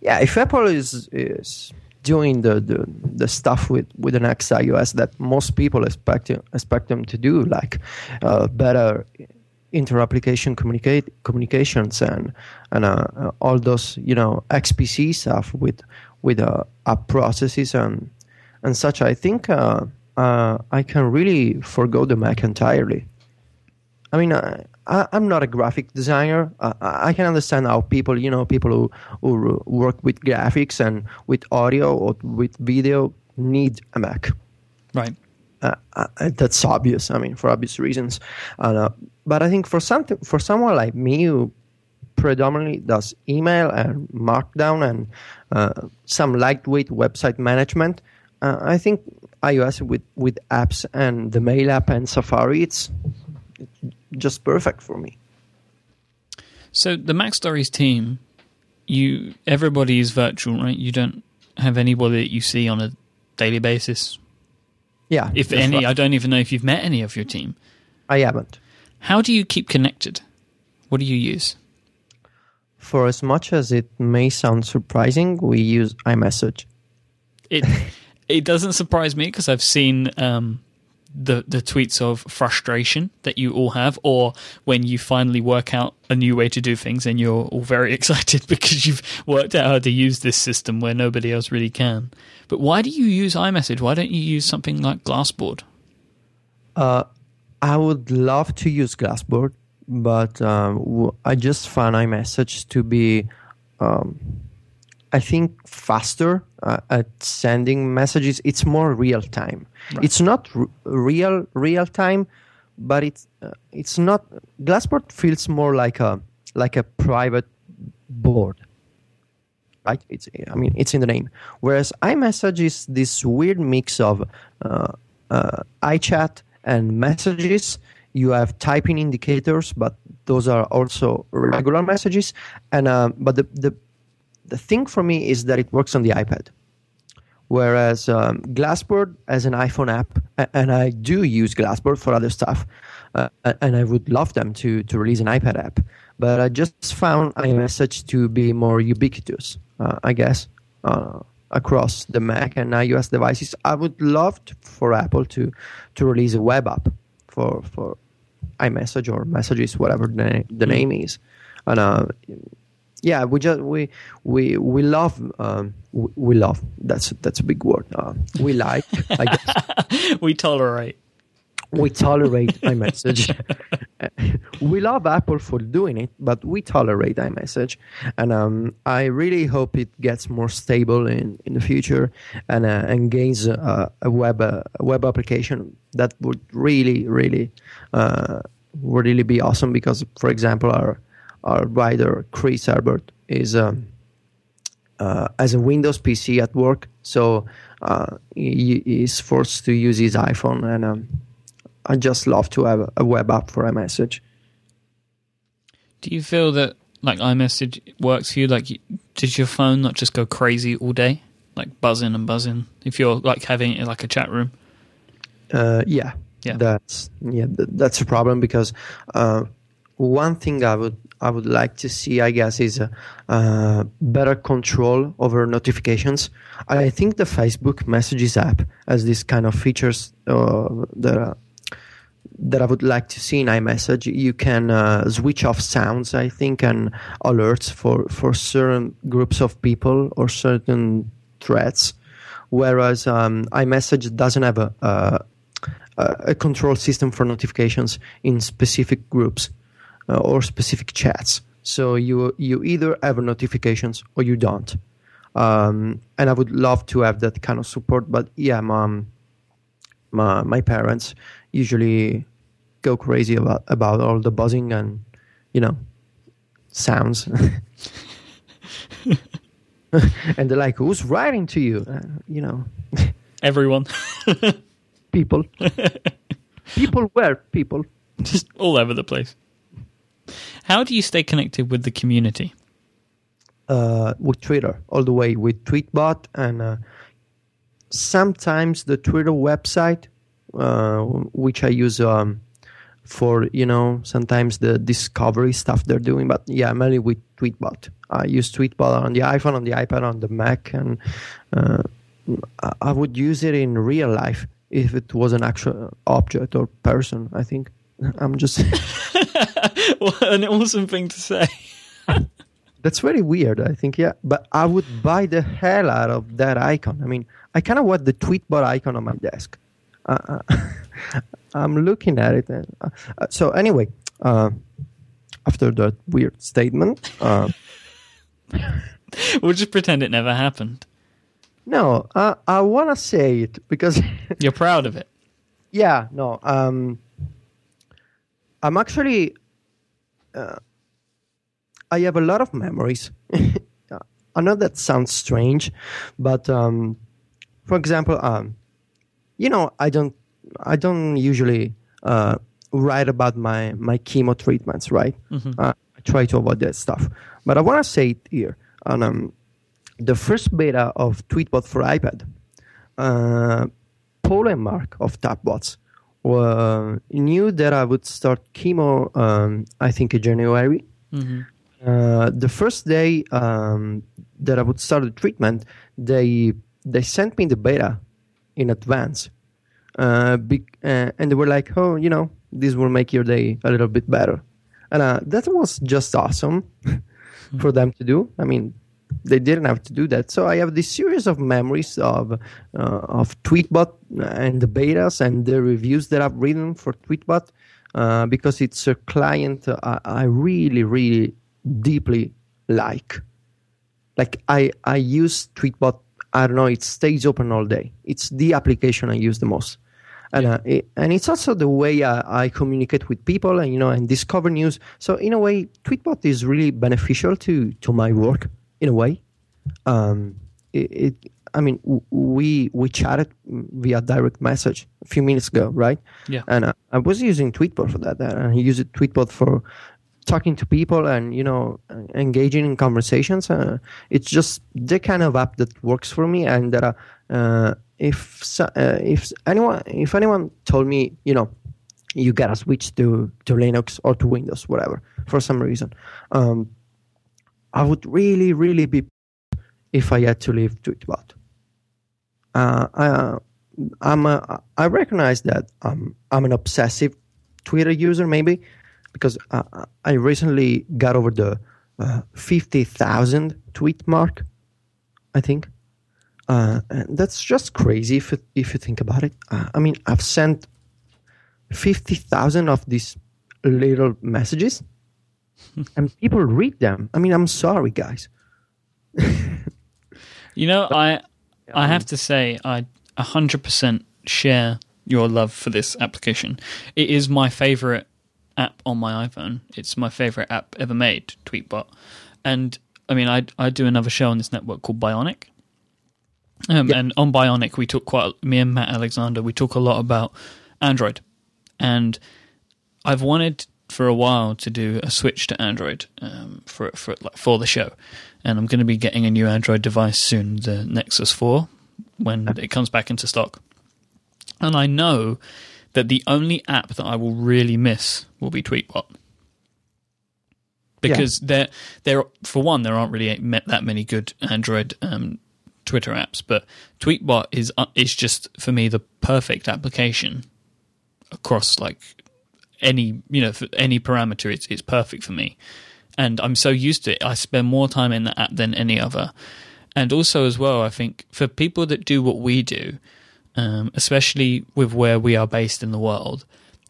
Yeah, if Apple is is doing the, the, the stuff with, with the next iOS that most people expect expect them to do, like uh, better inter-application communicate communications and and uh, uh, all those you know XPC stuff with with uh, app processes and and such, I think uh, uh, I can really forego the Mac entirely. I mean, I, I'm not a graphic designer. I, I can understand how people, you know, people who, who work with graphics and with audio or with video need a Mac. Right. Uh, uh, that's obvious. I mean, for obvious reasons. And, uh, but I think for something, for someone like me who predominantly does email and Markdown and uh, some lightweight website management, uh, I think iOS with with apps and the Mail app and Safari, it's just perfect for me. So the Mac Stories team, you everybody is virtual, right? You don't have anybody that you see on a daily basis. Yeah, If any, right. I don't even know if you've met any of your team. I haven't. How do you keep connected? What do you use? For as much as it may sound surprising, we use iMessage. It it doesn't surprise me because I've seen um, the the tweets of frustration that you all have, or when you finally work out a new way to do things and you're all very excited because you've worked out how to use this system where nobody else really can. But why do you use iMessage? Why don't you use something like Glassboard? Uh, I would love to use Glassboard, but um, I just find iMessage to be, um, I think, faster uh, at sending messages. It's more real time. Right. It's not r- real real time, but it's uh, it's not. Glassboard feels more like a like a private board. Right? It's I mean it's in the name. Whereas iMessage is this weird mix of uh, uh, iChat and messages. You have typing indicators, but those are also regular messages. And uh, but the, the the thing for me is that it works on the iPad. Whereas um, Glassboard as an iPhone app, and I do use Glassboard for other stuff, uh, and I would love them to to release an iPad app. But I just found iMessage to be more ubiquitous, uh, I guess, uh, across the Mac and iOS devices. I would love to, for Apple to to release a web app for for iMessage or Messages, whatever the, the name is, and uh, yeah, we just we we we love um, we, we love that's that's a big word. Uh, we like, I guess. we tolerate. we tolerate iMessage. we love Apple for doing it, but we tolerate iMessage, and um, I really hope it gets more stable in, in the future and uh, and gains uh, a web uh, a web application that would really really uh, would really be awesome. Because, for example, our our writer Chris Herbert is. Um, uh, as a Windows PC at work, so uh, he, is forced to use his iPhone, and um, I just love to have a web app for iMessage. Do you feel that like iMessage works for you? Like, does your phone not just go crazy all day, like buzzing and buzzing? If you're like having like a chat room, Uh, yeah, Yeah. That's yeah, th- that's a problem because uh, one thing I would I would like to see, I guess, is a, uh, better control over notifications. I think the Facebook Messages app has this kind of features uh, that uh, that I would like to see in iMessage. You can uh, switch off sounds, I think, and alerts for for certain groups of people or certain threads. Whereas um, iMessage doesn't have a, a a control system for notifications in specific groups uh, or specific chats. So you you either have notifications or you don't. Um, and I would love to have that kind of support, but yeah, my my, my parents usually go crazy about about all the buzzing and you know sounds. and they're like, "Who's writing to you?" Uh, you know, Everyone. people, people, where people. Just all over the place. How do you stay connected with the community? uh, with Twitter all the way with Tweetbot and uh, sometimes the Twitter website, uh, which I use um, for you know sometimes the discovery stuff they're doing. But yeah, mainly with Tweetbot. I use Tweetbot on the iPhone, on the iPad, on the Mac, and uh, I- I would use it in real life if it was an actual object or person. I think I'm just. what an awesome thing to say. That's very weird, I think, yeah. But I would buy the hell out of that icon. I mean, I kind of want the tweetbot icon on my desk. Uh, uh, I'm looking at it. And, uh, uh, so, anyway, uh, after that weird statement, uh, We'll just pretend it never happened. no, uh, I want to say it because, You're proud of it. yeah, no, um, I'm actually, uh, I have a lot of memories. I know that sounds strange, but um, for example, um, you know, I don't, I don't usually uh, write about my my chemo treatments, right? Uh, I try to avoid that stuff, but I want to say it here. On um, the first beta of Tweetbot for iPad, uh, Paul and Mark of Tapbots knew that I would start chemo. Um, I think in January. Uh, the first day um, that I would start the treatment, they they sent me the beta in advance, uh, be, uh, and they were like, "Oh, you know, this will make your day a little bit better," and uh, that was just awesome for them to do. I mean, they didn't have to do that, so I have this series of memories of uh, of Tweetbot and the betas and the reviews that I've written for Tweetbot uh, because it's a client I, I really, really deeply like. Like I, I use Tweetbot. I don't know. It stays open all day. It's the application I use the most, and uh, it, and it's also the way I, I communicate with people and you know and discover news. So in a way, Tweetbot is really beneficial to to my work. In a way, um, it, it I mean, w- we we chatted via direct message a few minutes ago, right? Yeah. And uh, I was using Tweetbot for that, and I use it Tweetbot for talking to people and you know engaging in conversations. Uh, it's just the kind of app that works for me, and that uh, uh, if so, uh, if anyone if anyone told me, you know, you gotta switch to to Linux or to Windows, whatever, for some reason, um, I would really really be if I had to leave Tweetbot. Uh, I, I'm a, I recognize that um, I'm an obsessive Twitter user, maybe because uh, I recently got over the uh, 50,000 tweet mark, I think. Uh, and that's just crazy if, it, if you think about it. Uh, I mean, I've sent 50,000 of these little messages and people read them. I mean, I'm sorry, guys. You know, I I have to say I 100% share your love for this application. It is my favorite app on my iPhone. It's my favorite app ever made, Tweetbot. And I mean, I I do another show on this network called Bionic. Um, Yeah. And on Bionic, we talk quite me and Matt Alexander. We talk a lot about Android, and I've wanted for a while to do a switch to Android um, for for like for the show, and I'm going to be getting a new Android device soon, the Nexus Four, when it comes back into stock. And I know that the only app that I will really miss will be Tweetbot. Because yeah. there, there, for one, there aren't really that many good Android um, Twitter apps, but Tweetbot is uh, is just for me the perfect application across like any you know for any parameter. It's it's perfect for me, and I'm so used to it. I spend more time in the app than any other, and also as well, I think for people that do what we do, um, especially with where we are based in the world,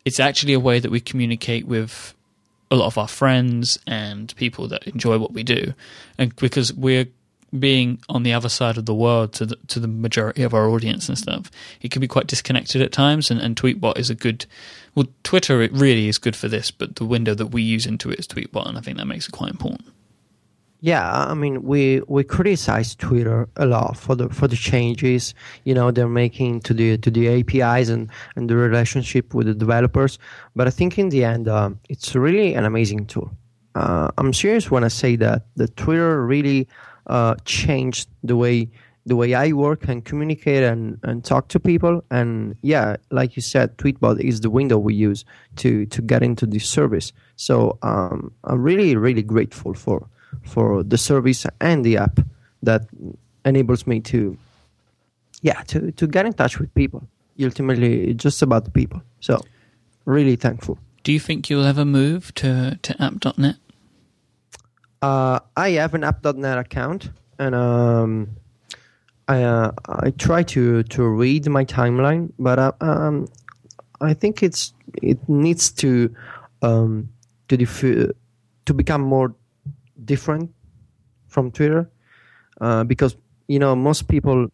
it's actually a way that we communicate with a lot of our friends and people that enjoy what we do, and because we're being on the other side of the world to the, to the majority of our audience and stuff, it can be quite disconnected at times. And, and Tweetbot is a good, well, Twitter it really is good for this, but the window that we use into it is Tweetbot, and I think that makes it quite important. Yeah, I mean, we we criticize Twitter a lot for the for the changes you know they're making to the to the APIs and and the relationship with the developers. But I think in the end, uh, it's really an amazing tool. Uh, I'm serious when I say that the Twitter really uh, changed the way the way I work and communicate and, and talk to people. And yeah, like you said, Tweetbot is the window we use to to get into this service. So um, I'm really really grateful for for the service and the app that enables me to yeah to to get in touch with people ultimately it's just about the people so really thankful do you think you'll ever move to to app.net uh, i have an app.net account and um, I uh, I try to to read my timeline, but uh, um, I think it's it needs to um, to def- to become more different from Twitter uh, because you know most people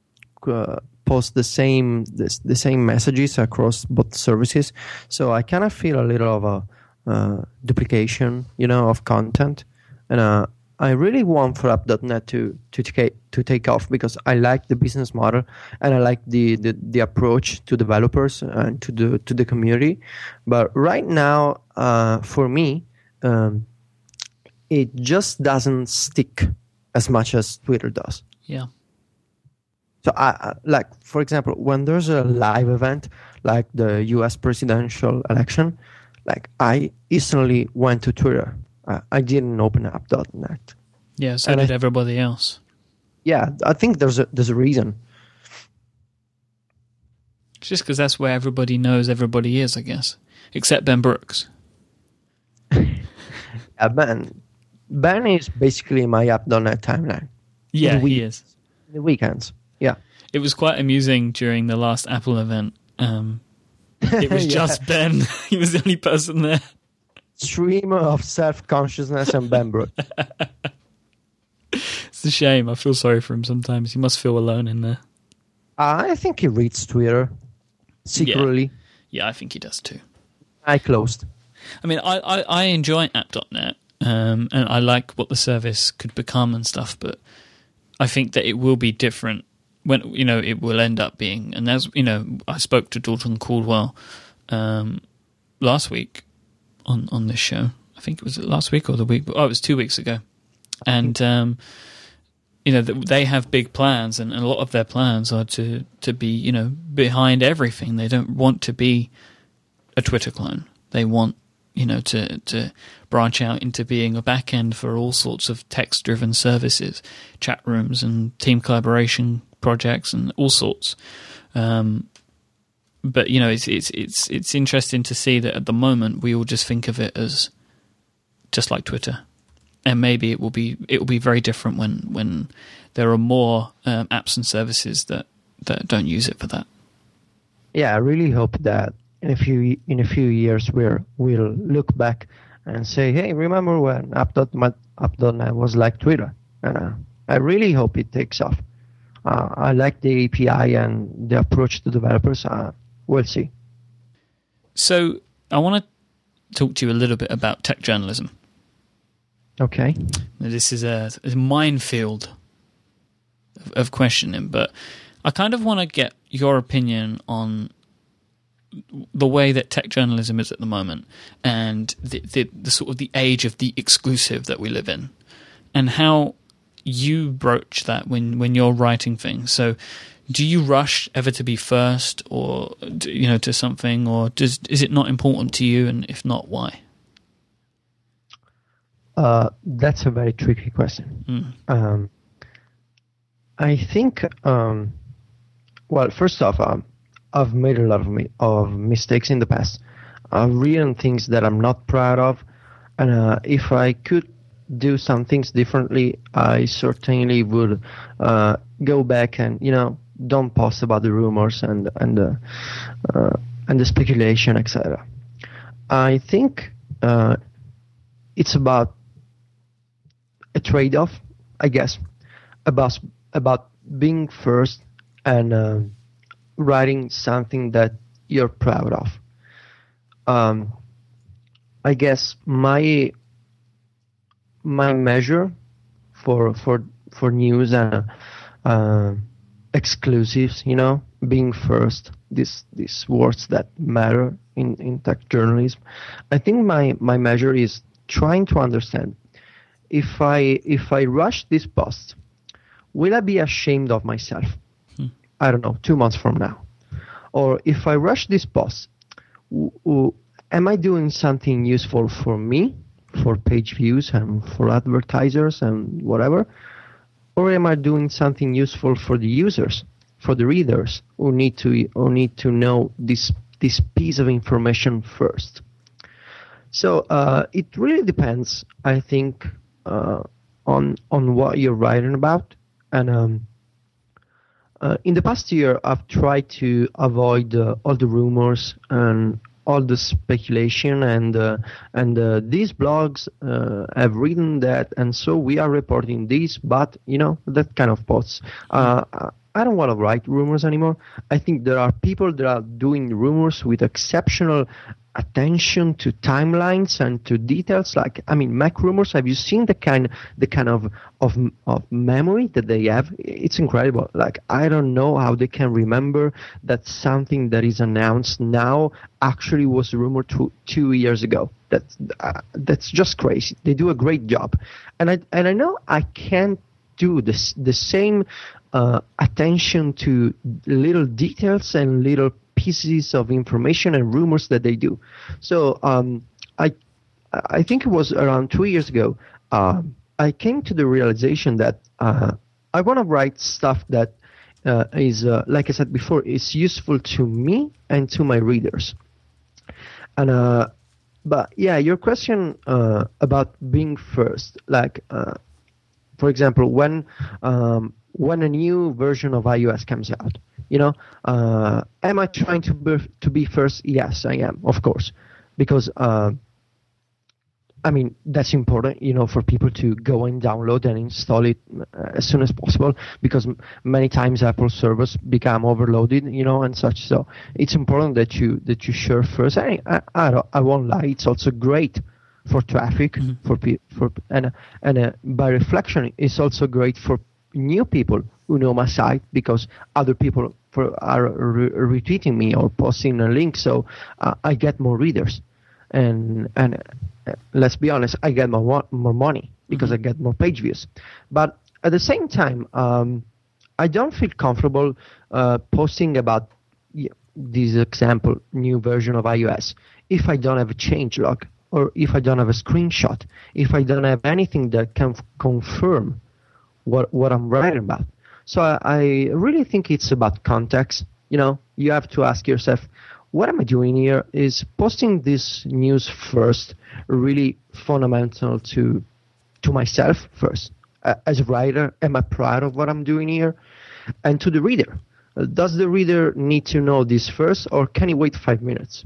uh, post the same the, the, same messages across both services. So I kind of feel a little of a uh, duplication, you know, of content, and uh, I really want for app.net to to take to take off because I like the business model and I like the, the, the approach to developers and to the to the community. But right now, uh, for me. Um, it just doesn't stick as much as Twitter does. Yeah. So I, like for example, when there's a live event like the U.S. presidential election, like I instantly went to Twitter. I, I didn't open app.net. Yeah, so and did I, everybody else. Yeah, I think there's a there's a reason. It's just because that's where everybody knows everybody is, I guess, except Ben Brooks. yeah, Ben Ben is basically my app.net timeline. Yeah, he is. The weekends. Yeah. It was quite amusing during the last Apple event. Um, it was yeah. just Ben. he was the only person there. Streamer of self consciousness and Ben it's a shame. I feel sorry for him sometimes. He must feel alone in there. I think he reads Twitter secretly. Yeah, yeah I think he does too. I closed. I mean, I, I, I enjoy app.net um, and I like what the service could become and stuff. But I think that it will be different when you know it will end up being. And as you know, I spoke to Dalton Caldwell um, last week on on this show. I think it was last week or the week. Oh, it was two weeks ago, and. Um, you know they have big plans, and a lot of their plans are to to be you know behind everything. They don't want to be a Twitter clone. They want you know, to to branch out into being a back end for all sorts of text driven services, chat rooms and team collaboration projects and all sorts. Um, but you know, it's it's it's it's interesting to see that at the moment we all just think of it as just like Twitter, and maybe it will be it will be very different when when there are more um, apps and services that that don't use it for that. Yeah, I really hope that in a few in a few years where we'll look back and say, "Hey, remember when app.net, app.net was like Twitter?" Uh, I really hope it takes off. Uh, I like the API and the approach to developers. Uh, we'll see. So I want to talk to you a little bit about tech journalism. Okay. Now, this is a, a minefield of, of questioning, but I kind of want to get your opinion on the way that tech journalism is at the moment and the, the, the, sort of the age of the exclusive that we live in and how you broach that when, when you're writing things. So do you rush ever to be first, or you know, to something, or does is it not important to you? And if not, why? Uh, that's a very tricky question. Mm. Um, I think, um, well, first off, um, I've made a lot of, me- of mistakes in the past. I've written things that I'm not proud of, and uh, if I could do some things differently, I certainly would uh, go back and you know don't post about the rumors and and uh, uh, and the speculation, etc. I think uh, it's about a trade-off, I guess, about about being first and uh, writing something that you're proud of. Um, I guess my my measure for for for news and uh, exclusives, you know, being first, these these words that matter in in tech journalism. I think my my measure is trying to understand if I if I rush this post, will I be ashamed of myself? Hmm. I don't know, two months from now, or if I rush this post, w- w- am I doing something useful for me for page views and for advertisers and whatever? Or am I doing something useful for the users, for the readers who need to who need to know this this piece of information first? So uh, it really depends, I think, uh, on on what you're writing about. And um, uh, in the past year, I've tried to avoid uh, all the rumors and all the speculation and uh, and uh, these blogs uh, have written that and so we are reporting this but you know that kind of posts. Uh, I don't want to write rumors anymore. I think there are people that are doing rumors with exceptional attention to timelines and to details like i mean mac rumors have you seen the kind the kind of of of memory that they have? It's incredible. Like i don't know how they can remember that something that is announced now actually was rumored two, two years ago. That's uh, that's just crazy. They do a great job. And i and i know i can't do this the same uh, attention to little details and little pieces of information and rumors that they do. So um, I I think it was around two years ago. Uh, I came to the realization that uh, I want to write stuff that uh, is, uh, like I said before, is useful to me and to my readers. And uh, but yeah, your question about being first, like for example, when um, when a new version of iOS comes out, you know, uh, am I trying to be, to be first? Yes, I am, of course, because uh, I mean that's important, you know, for people to go and download and install it uh, as soon as possible, because many times Apple servers become overloaded, you know, and such. So it's important that you that you share first. I I, I, I won't lie, it's also great for traffic mm-hmm. for for and and uh, by reflection, it's also great for new people who know my site because other people for, are re- retweeting me or posting a link, so uh, I get more readers, and and uh, let's be honest, I get more more money because mm-hmm. I get more page views. But at the same time, um, I don't feel comfortable uh, posting about this example new version of iOS if I don't have a change log or if I don't have a screenshot, if I don't have anything that can f- confirm what what I'm writing about. So I, I really think it's about context. You know, you have to ask yourself, what am I doing here? Is posting this news first really fundamental to to myself first as a writer? Am I proud of what I'm doing here? And to the reader, does the reader need to know this first, or can he wait five minutes?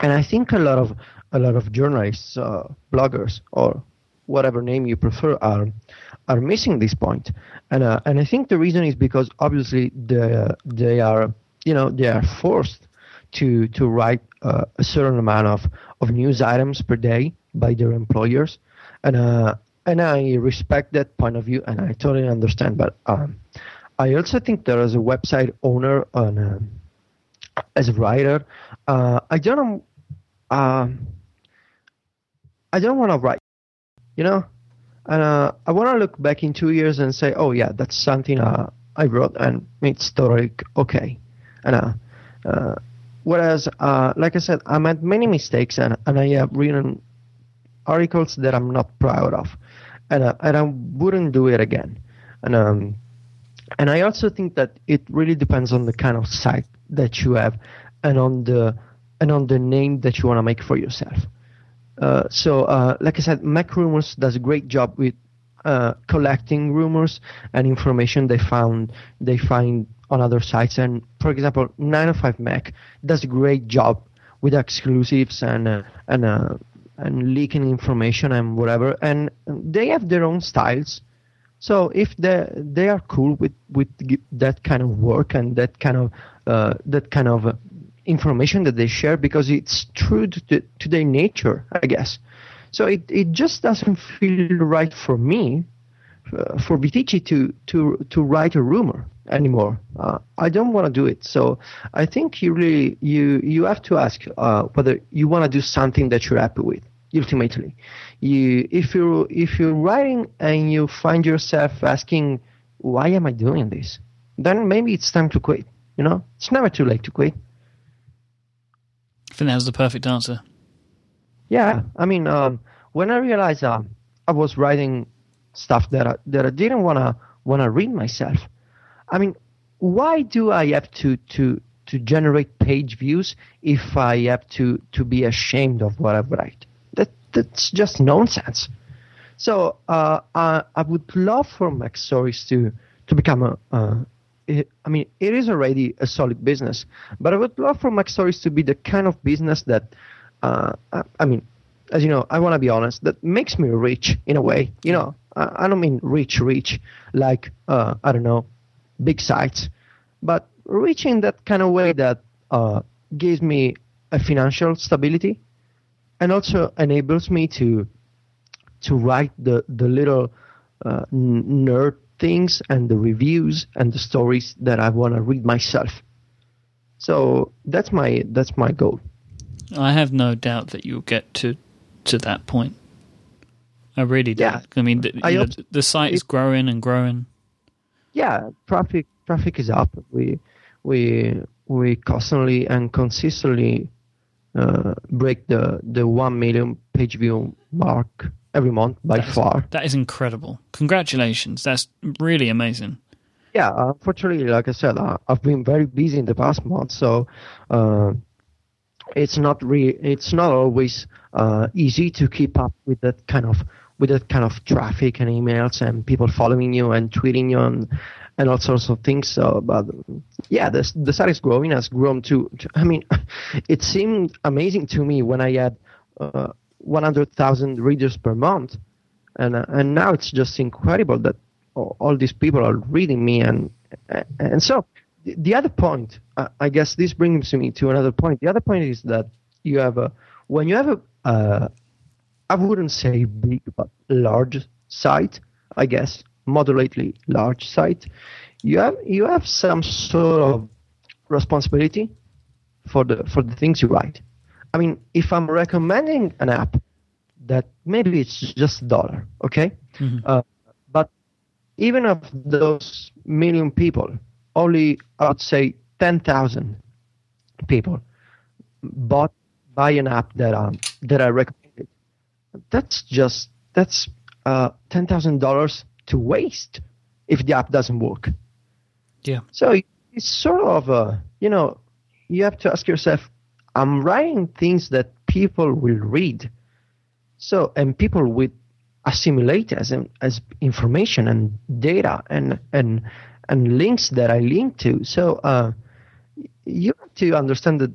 And I think a lot of a lot of journalists, uh, bloggers, or whatever name you prefer are are missing this point. And uh, and I think the reason is because obviously they they are you know they are forced to to write uh, a certain amount of of news items per day by their employers, and uh, and I respect that point of view and I totally understand. But um, I also think that as a website owner and uh, as a writer, uh, I don't. Uh, I don't want to write you know. And uh, I want to look back in two years and say, oh yeah, that's something uh, I wrote, and it's totally okay. And uh, uh, whereas, uh, like I said, I made many mistakes, and, and I have written articles that I'm not proud of, and uh, and I wouldn't do it again. And um, and I also think that it really depends on the kind of site that you have, and on the and on the name that you want to make for yourself. Uh, so, uh, like I said, Mac Rumors does a great job with uh, collecting rumors and information they found they find on other sites. And for example, 9to5Mac does a great job with exclusives and uh, and uh, and leaking information and whatever. And they have their own styles. So if they they are cool with with that kind of work and that kind of that kind of information that they share because it's true to, to their nature, I guess. So it, it just doesn't feel right for me, uh, for Viticci to, to, to write a rumor anymore. Uh, I don't want to do it. So I think you really you you have to ask uh, whether you want to do something that you're happy with. Ultimately, you if you if you're writing and you find yourself asking, "Why am I doing this?" Then maybe it's time to quit. You know, it's never too late to quit. I think that was the perfect answer. Yeah, I mean, um, when I realized uh, I was writing stuff that I, that I didn't wanna wanna read myself, I mean, why do I have to to to generate page views if I have to to be ashamed of what I write? That that's just nonsense. So uh, I, I would love for MacStories to to become a, uh, it, I mean, it is already a solid business, but I would love for MacStories to be the kind of business that, uh, I, I, mean, as you know, I want to be honest, that makes me rich in a way. You know, I, I don't mean rich, rich, like, uh, I don't know, big sites, but rich in that kind of way that uh, gives me a financial stability and also enables me to to write the, the little uh, nerd things and the reviews and the stories that I want to read myself. So that's my that's my goal. I have no doubt that you'll get to to that point. I really do. Yeah. I mean, the, I know, the site is growing and growing. Yeah, traffic traffic is up. We we we constantly and consistently uh, break the the one million page view mark every month by that is, far. That is incredible. Congratulations. That's really amazing. Yeah, unfortunately, like I said, uh, I've been very busy in the past month, so uh, it's not re- it's not always uh, easy to keep up with that kind of with that kind of traffic and emails and people following you and tweeting you and and all sorts of things. So, but yeah, the the site is growing. Has grown to, to I mean, it seemed amazing to me when I had uh, 100,000 readers per month, and uh, and now it's just incredible that all, all, these people are reading me, and and so the, the other point, uh, I guess this brings me to another point. The other point is that you have a when you have a uh, I wouldn't say big but large site, I guess moderately large site, you have you have some sort of responsibility for the for the things you write. I mean, if I'm recommending an app that maybe it's just a dollar, okay? Mm-hmm. Uh, but even of those million people, only I would say 10,000 people bought buy an app that um, that I recommended. That's just that's uh, ten thousand dollars to waste if the app doesn't work. Yeah. So it's sort of a you know you have to ask yourself I'm writing things that people will read. So, and people will assimilate as as information and data and and and links that I link to. So, uh, you have to understand that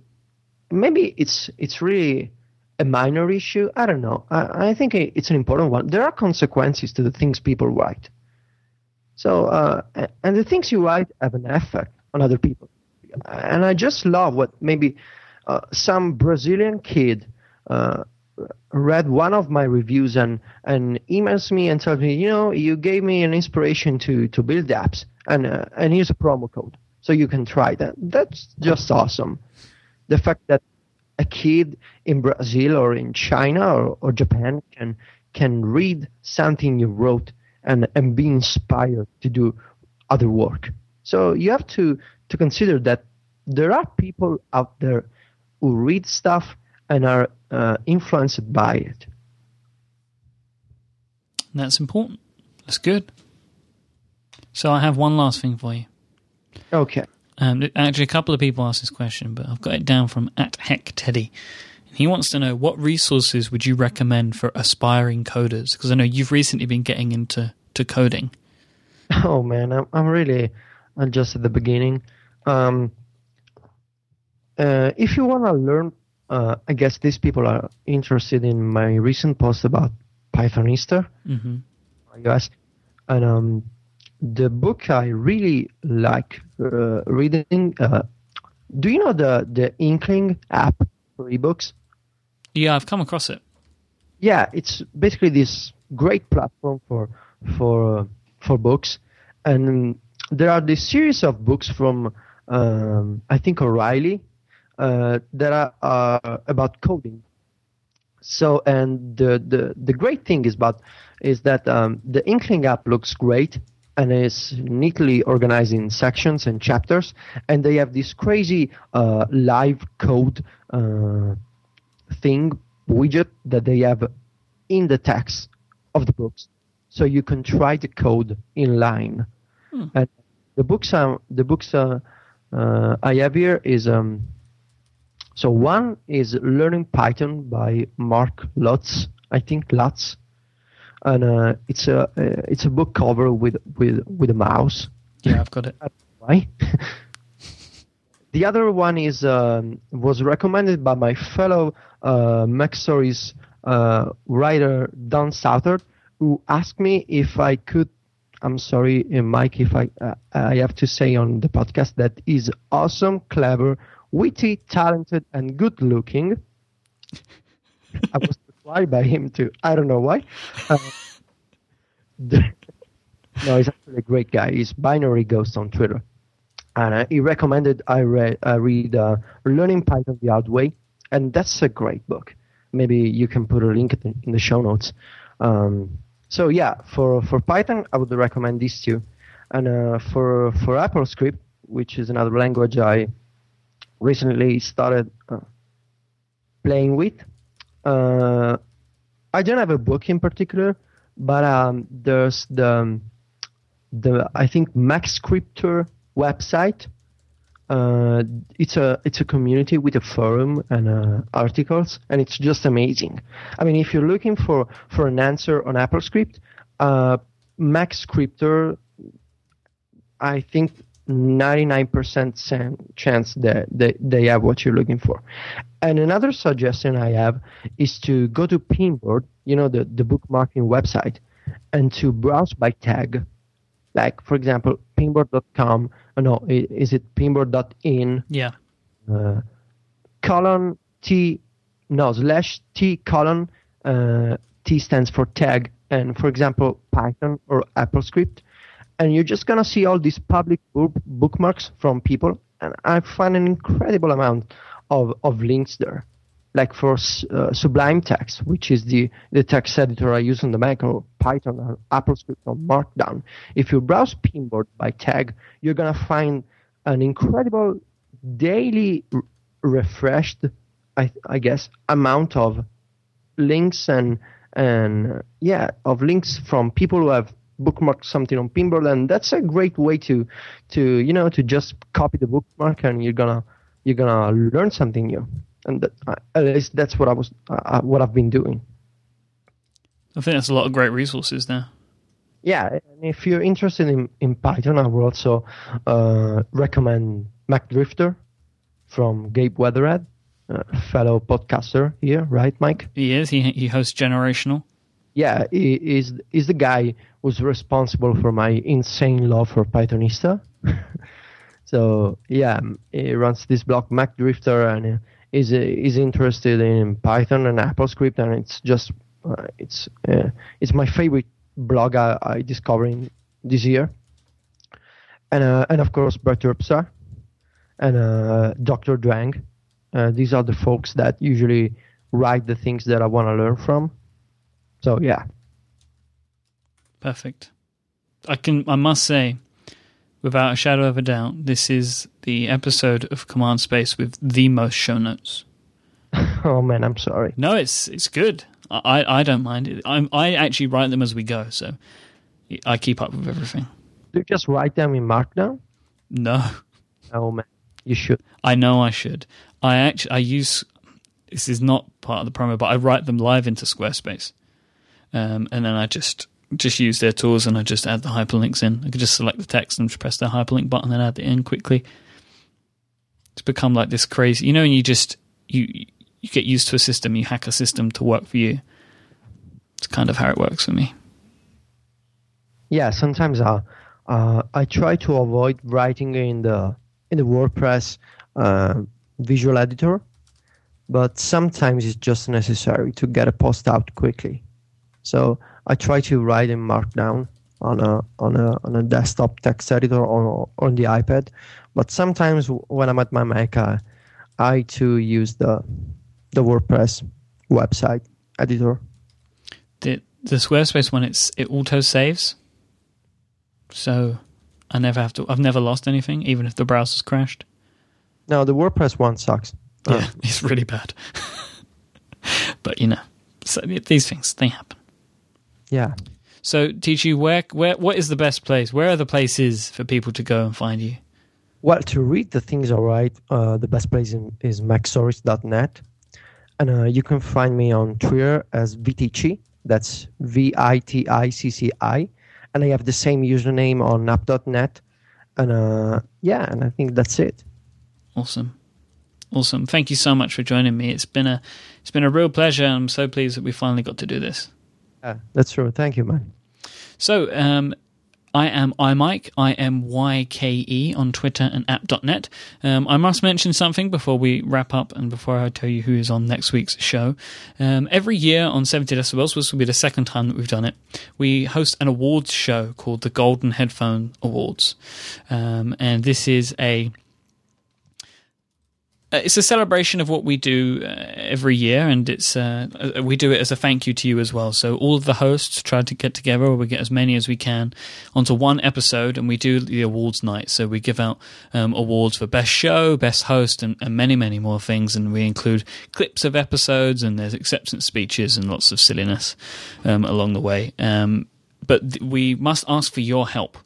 maybe it's it's really a minor issue. I don't know. I, I think it's an important one. There are consequences to the things people write. So, uh, and the things you write have an effect on other people. And I just love what maybe uh, some Brazilian kid uh, read one of my reviews and, and emails me and tells me, you know, you gave me an inspiration to, to build apps, and uh, and here's a promo code, so you can try that. That's just awesome. The fact that a kid in Brazil or in China or, or Japan can can read something you wrote and, and be inspired to do other work. So you have to to consider that there are people out there who read stuff and are uh, influenced by it. That's important. That's good. So I have one last thing for you. Okay. Um, actually, a couple of people asked this question, but I've got it down from at Heck Teddy. He wants to know what resources would you recommend for aspiring coders? Because I know you've recently been getting into to coding. Oh man, I'm I'm really I'm just at the beginning. Um, uh, if you want to learn, uh, I guess these people are interested in my recent post about Pythonista, mm-hmm. and um, the book I really like uh, reading. Uh, do you know the the Inkling app for ebooks? Yeah, I've come across it. Yeah, it's basically this great platform for for uh, for books, and there are this series of books from um, I think O'Reilly uh, that are uh, about coding. So, and the, the the great thing is about is that um, the Inkling app looks great and is neatly organized in sections and chapters, and they have this crazy uh, live code uh, thing widget that they have in the text of the books, so you can try the code in line. Hmm. And the books are the books uh, uh, I have here is um, so one is Learning Python by Mark Lutz, I think Lutz, and uh, it's a uh, it's a book cover with with with a mouse. Yeah, I've got it. Why? the other one is um, was recommended by my fellow uh, Mac Stories uh, writer Don Southard, who asked me if I could. I'm sorry, uh, Mike, if I uh, I have to say on the podcast that is awesome, clever, witty, talented, and good looking. I was required by him too. I don't know why. Uh, no, he's actually a great guy. He's Binary Ghost on Twitter, and uh, he recommended I read I read uh, Learning Python the Hard Way, and that's a great book. Maybe you can put a link in the show notes. Um, so yeah, for for Python, I would recommend these two, and uh, for for AppleScript, which is another language I recently started uh, playing with. Uh, I don't have a book in particular, but um, there's the the I think MacScripter website. Uh, it's a it's a community with a forum and uh, articles, and it's just amazing. I mean, if you're looking for for an answer on AppleScript, uh, MacScripter, I think 99% chance that they, they have what you're looking for. And another suggestion I have is to go to Pinboard, you know, the, the bookmarking website, and to browse by tag. Like, for example, pinboard.com, oh no, is it pinboard.in? Yeah. Uh, colon T, no, slash T colon, uh, T stands for tag, and for example, Python or AppleScript and you're just gonna see all these public bookmarks from people, and I find an incredible amount of, of links there. Like for uh, Sublime Text, which is the, the text editor I use on the Mac, or Python, or AppleScript, or Markdown. If you browse Pinboard by tag, you're gonna find an incredible daily r- refreshed, I, I guess, amount of links and and yeah, of links from people who have bookmark something on Pinboard, and that's a great way to to you know to just copy the bookmark, and you're gonna you're gonna learn something new. And that, at least that's what I was uh, what I've been doing. I think that's a lot of great resources there. Yeah, and if you're interested in, in Python, I would also uh, recommend MacDrifter from Gabe Weatherhead, a fellow podcaster here, right, Mike? He is. He he hosts Generational. Yeah, he is is the guy who's responsible for my insane love for Pythonista. so yeah, he runs this blog MacDrifter and is is interested in Python and AppleScript, and it's just uh, it's uh, it's my favorite blog I, I discovered this year. And uh, and of course Bert and uh, Dr. Drang. Uh, these are the folks that usually write the things that I want to learn from. So yeah. Perfect. I can. I must say, without a shadow of a doubt, this is the episode of Command Space with the most show notes. oh man, I'm sorry. No, it's it's good. I I don't mind it. I'm I actually write them as we go, so I keep up with everything. Do you just write them in Markdown? No. Oh man, you should. I know I should. I actually I use this is not part of the promo, but I write them live into Squarespace, um, and then I just just use their tools and I just add the hyperlinks in. I could just select the text and press the hyperlink button and add it in quickly. It's become like this crazy, you know, and you just you you get used to a system, you hack a system to work for you. It's kind of how it works for me. Yeah, sometimes uh, uh, I try to avoid writing in the in the WordPress uh, visual editor, but sometimes it's just necessary to get a post out quickly. So I try to write in Markdown on a on a on a desktop text editor or on the iPad, but sometimes when I'm at my Mac, I, I too use the the WordPress website editor. The the Squarespace one, it's it auto saves, so I never have to. I've never lost anything, even if the browser's crashed. No, the WordPress one sucks. Yeah, uh, it's really bad. but you know, so these things they happen. Yeah. So, Ticci, where, where, what is the best place? Where are the places for people to go and find you? Well, to read the things all right, uh, the best place in, is macstories.net. And uh, you can find me on Twitter as Viticci. That's V I T I C C I. And I have the same username on app.net. And uh, yeah, and I think that's it. Awesome. Awesome. Thank you so much for joining me. It's been a it's been a real pleasure. I'm so pleased that we finally got to do this. Yeah, that's true. Thank you, man. So, um, I am iMyke, I M Y K E on Twitter and app.net. Um, I must mention something before we wrap up and before I tell you who is on next week's show. Um, every year on 70 Decibels, this will be the second time that we've done it, we host an awards show called the Golden Headphone Awards. Um, and this is a it's a celebration of what we do uh, every year, and it's uh, uh, we do it as a thank you to you as well. So all of the hosts try to get together, or we get as many as we can, onto one episode, and we do the awards night. So we give out um, awards for best show, best host, and, and, many, many more things. And we include clips of episodes, and there's acceptance speeches and lots of silliness um, along the way. Um, but th- we must ask for your help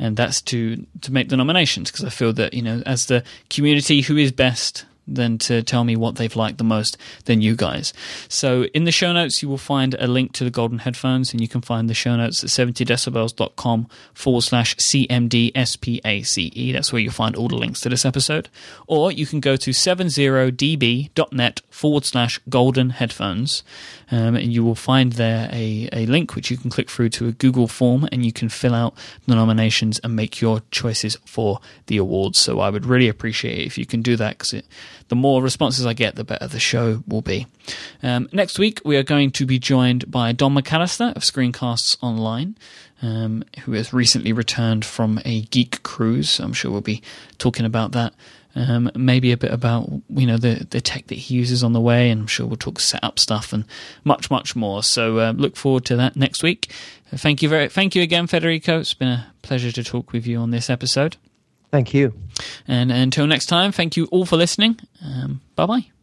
and that's to to make the nominations because I feel that you know as the community who is best than to tell me what they've liked the most than you guys. So in the show notes, you will find a link to the golden headphones, and you can find the show notes at 70decibels.com forward slash CMDSPACE. That's where you'll find all the links to this episode. Or you can go to 70db.net forward slash golden headphones, um, and you will find there a, a link which you can click through to a Google form, and you can fill out the nominations and make your choices for the awards. So I would really appreciate it if you can do that because it the more responses I get, the better the show will be. Um, next week, we are going to be joined by Don McAllister of Screencasts Online, um, who has recently returned from a geek cruise. I'm sure we'll be talking about that. Um, maybe a bit about you know the the tech that he uses on the way, and I'm sure we'll talk setup stuff and much much more. So uh, look forward to that next week. Thank you very thank you again, Federico. It's been a pleasure to talk with you on this episode. Thank you. And until next time, thank you all for listening. Um, bye bye.